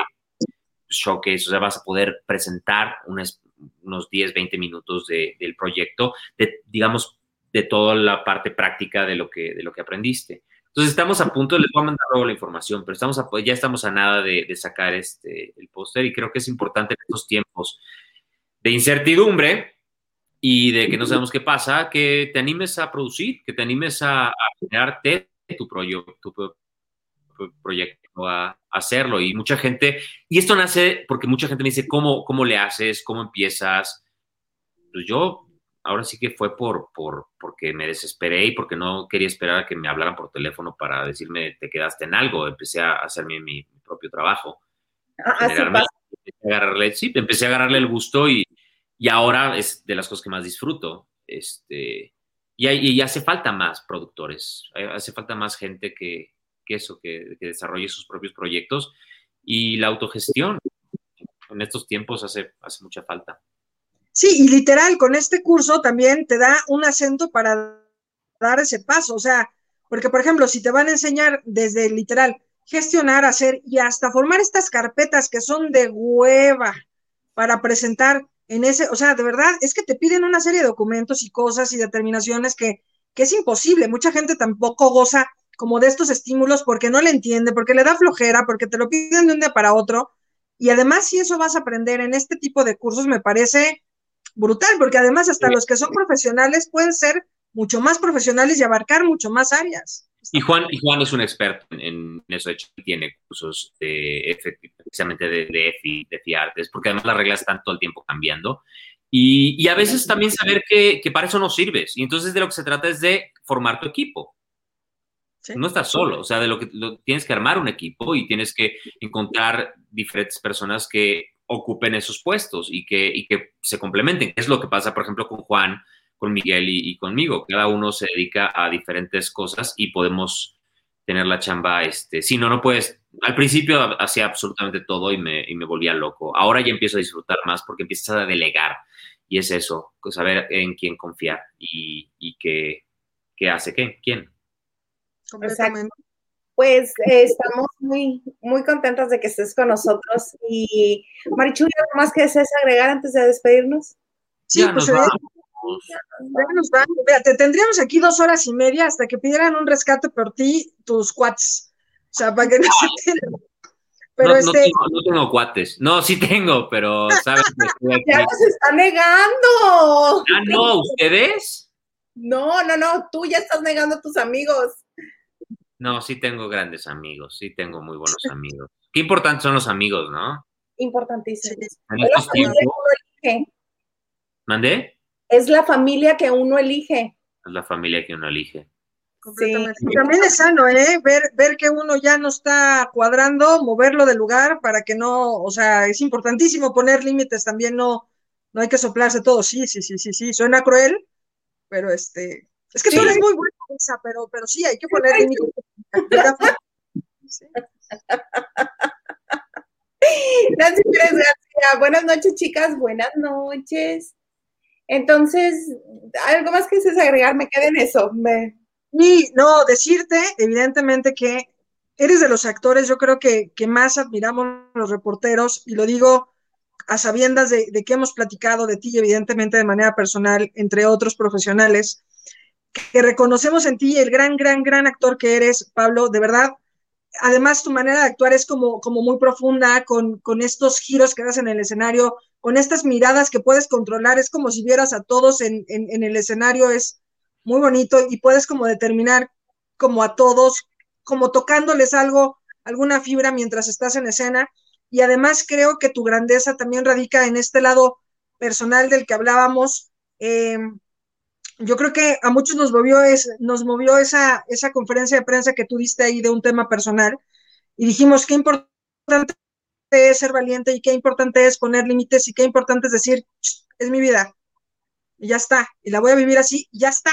showcase, o sea, vas a poder presentar unos 10, 20 minutos del proyecto, de, digamos, de toda la parte práctica de lo que, de lo que aprendiste. Entonces estamos a punto, les voy a mandar luego la información, pero estamos ya estamos a nada de, sacar este, el póster y creo que es importante en estos tiempos de incertidumbre y de que no sabemos qué pasa, que te animes a producir, que te animes a, a generarte tu, proyecto, tu proyecto a, hacerlo. Y mucha gente, y esto nace porque mucha gente me dice, ¿cómo, cómo le haces? ¿Cómo empiezas? Pues yo ahora sí que fue por, por, porque me desesperé y porque no quería esperar a que me hablaran por teléfono para decirme te quedaste en algo. Empecé a hacerme mi, propio trabajo. Ah, empecé, a agarrarle, sí, empecé a agarrarle el gusto y, y, ahora es de las cosas que más disfruto. Este, y, y hace falta más productores, hace falta más gente que, que eso, que, desarrolle sus propios proyectos y la autogestión. En estos tiempos hace, hace mucha falta. Sí, y literal, con este curso también te da un acento para dar ese paso. O sea, porque por ejemplo, si te van a enseñar desde literal gestionar, hacer y hasta formar estas carpetas que son de hueva para presentar en ese, o sea, de verdad, es que te piden una serie de documentos y cosas y determinaciones que, que es imposible. Mucha gente tampoco goza como de estos estímulos porque no le entiende, porque le da flojera, porque te lo piden de un día para otro. Y además, si eso vas a aprender en este tipo de cursos, me parece brutal, porque además hasta los que son profesionales pueden ser mucho más profesionales y abarcar mucho más áreas. Y Juan, y Juan es un experto en, eso, de hecho, tiene cursos de, precisamente de, de EFI, de FIARTES, porque además las reglas están todo el tiempo cambiando. Y, a veces también saber que, que, para eso no sirves. Y entonces de lo que se trata es de formar tu equipo. No estás solo, o sea, de lo que tienes que armar un equipo y tienes que encontrar diferentes personas que ocupen esos puestos y que, y que se complementen. Es lo que pasa, por ejemplo, con Juan, con Miguel y, conmigo. Cada uno se dedica a diferentes cosas y podemos tener la chamba, este, si no, no puedes, al principio hacía absolutamente todo y me, y me volvía loco. Ahora ya empiezo a disfrutar más porque empiezas a delegar y es eso, pues, saber en quién confiar y, y qué, qué hace qué, quién. Completamente. Pues eh, estamos muy, muy contentas de que estés con nosotros. Y Marichuy, ¿algo más que desees agregar antes de despedirnos? Sí, pues nos te tendríamos aquí dos horas y media hasta que pidieran un rescate por ti, tus cuates. O sea, para que no se [LAUGHS] Pero no, este... tengo, no, tengo, cuates. No, sí tengo, pero sabes [LAUGHS] Ya nos está negando. Ah, no, ¿ustedes? No, no, no, tú ya estás negando a tus amigos. No, sí tengo grandes amigos, sí tengo muy buenos [LAUGHS] amigos. Qué importantes son los amigos, ¿no? Importantísimos. ¿Mandé? Es la familia que uno elige. Es la familia que uno elige. Sí. También es sano, ¿eh? Ver, ver que uno ya no está cuadrando, moverlo del lugar para que no, o sea, es importantísimo poner límites también, no, no hay que soplarse todo. Sí, sí, sí, sí, sí, suena cruel, pero este, es que tú eres muy buena, pero, pero sí, hay que poner límites. Buenas noches, chicas, buenas noches. Entonces, algo más que desees agregar, me quedé en eso. Me... Y no, decirte, evidentemente, que eres de los actores, yo creo que, que más admiramos los reporteros, y lo digo a sabiendas de, de, que hemos platicado de ti, evidentemente de manera personal, entre otros profesionales, que reconocemos en ti el gran, gran, gran actor que eres, Pablo, de verdad. Además, tu manera de actuar es como, como muy profunda, con, con estos giros que das en el escenario, con estas miradas que puedes controlar, es como si vieras a todos en, en, el escenario, es muy bonito y puedes como determinar como a todos, como tocándoles algo, alguna fibra mientras estás en escena. Y además creo que tu grandeza también radica en este lado personal del que hablábamos. Eh, yo creo que a muchos nos movió, es, nos movió esa, esa conferencia de prensa que tú diste ahí de un tema personal y dijimos qué importante es ser valiente y qué importante es poner límites y qué importante es decir, es mi vida y ya está, y la voy a vivir así, ya está.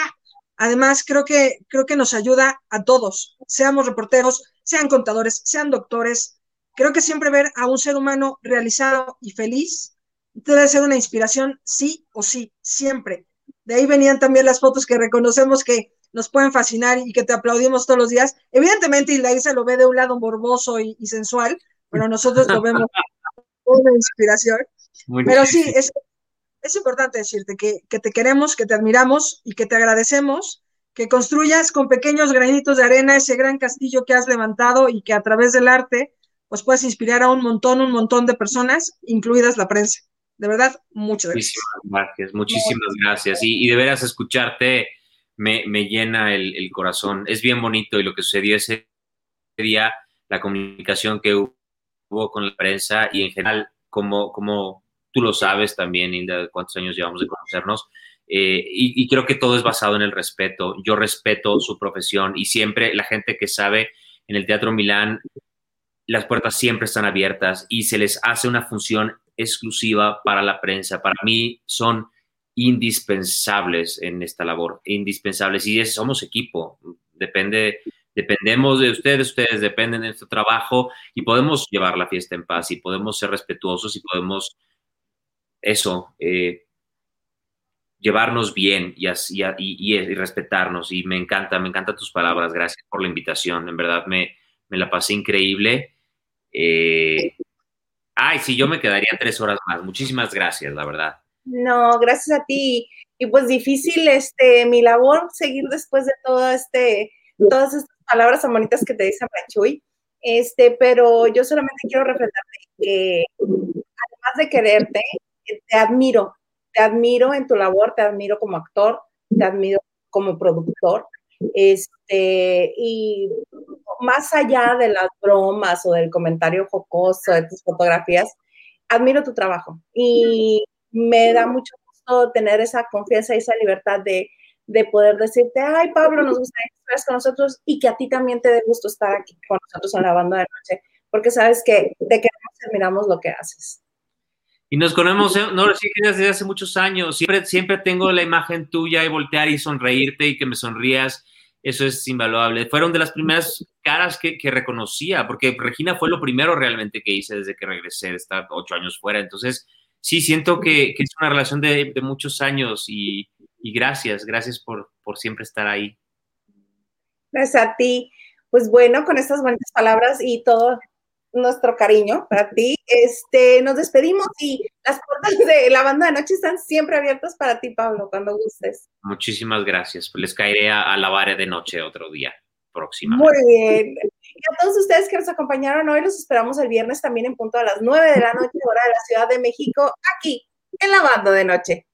Además, creo que, creo que nos ayuda a todos, seamos reporteros, sean contadores, sean doctores. Creo que siempre ver a un ser humano realizado y feliz debe ser una inspiración, sí o sí, siempre de ahí venían también las fotos que reconocemos que nos pueden fascinar y que te aplaudimos todos los días. Evidentemente, y se lo ve de un lado morboso y, sensual, pero nosotros lo vemos [LAUGHS] como una inspiración. pero sí, es, es importante decirte que, que, te queremos, que te admiramos y que te agradecemos que construyas con pequeños granitos de arena ese gran castillo que has levantado y que a través del arte pues puedes inspirar a un montón, un montón de personas, incluidas la prensa. De verdad, muchas gracias. Muchísimas gracias, muchísimas gracias. Y, de veras escucharte me, llena el, corazón. Es bien bonito y lo que sucedió ese día, la comunicación que hubo con la prensa y en general, como, como tú lo sabes también, Inda, cuántos años llevamos de conocernos. Eh, y, y, creo que todo es basado en el respeto. Yo respeto su profesión y siempre la gente que sabe en el Teatro Milán, las puertas siempre están abiertas y se les hace una función exclusiva para la prensa. Para mí son indispensables en esta labor, indispensables. Y somos equipo, depende, dependemos de ustedes, ustedes dependen de nuestro trabajo y podemos llevar la fiesta en paz y podemos ser respetuosos y podemos eso, eh, llevarnos bien y, así, y, respetarnos. Y me encanta, me encantan tus palabras. Gracias por la invitación. En verdad me, me la pasé increíble. Eh, Ay, sí, yo me quedaría tres horas más. Muchísimas gracias, la verdad. No, gracias a ti. Y pues difícil este mi labor seguir después de todo este, todas estas palabras tan bonitas que te dice Manchuy. Este, pero yo solamente quiero reflejarte que además de quererte, te admiro, te admiro en tu labor, te admiro como actor, te admiro como productor Este, y más allá de las bromas o del comentario jocoso de tus fotografías, admiro tu trabajo y me da mucho gusto tener esa confianza y esa libertad de, de poder decirte, ay Pablo, nos gustaría que estés con nosotros y que a ti también te dé gusto estar aquí con nosotros en la banda de noche, porque sabes que te queremos y admiramos lo que haces. Y nos conocemos, ¿eh? no, sí desde hace muchos años. Siempre, siempre tengo la imagen tuya y voltear y sonreírte y que me sonrías. Eso es invaluable. Fueron de las primeras caras que, reconocía, porque Regina fue lo primero realmente que hice desde que regresé de estar ocho años fuera. Entonces, sí, siento que, que es una relación de, muchos años y, y, gracias, gracias por, por siempre estar ahí. Gracias a ti. Pues bueno, con estas bonitas palabras y todo nuestro cariño para ti. Este, nos despedimos y las puertas de la banda de noche están siempre abiertas para ti, Pablo, cuando gustes. Muchísimas gracias. Les caeré a, a la barra de noche otro día próximo. Muy bien. Y a todos ustedes que nos acompañaron hoy, los esperamos el viernes también en punto a las 9 de la noche, hora de la Ciudad de México, aquí en la banda de noche.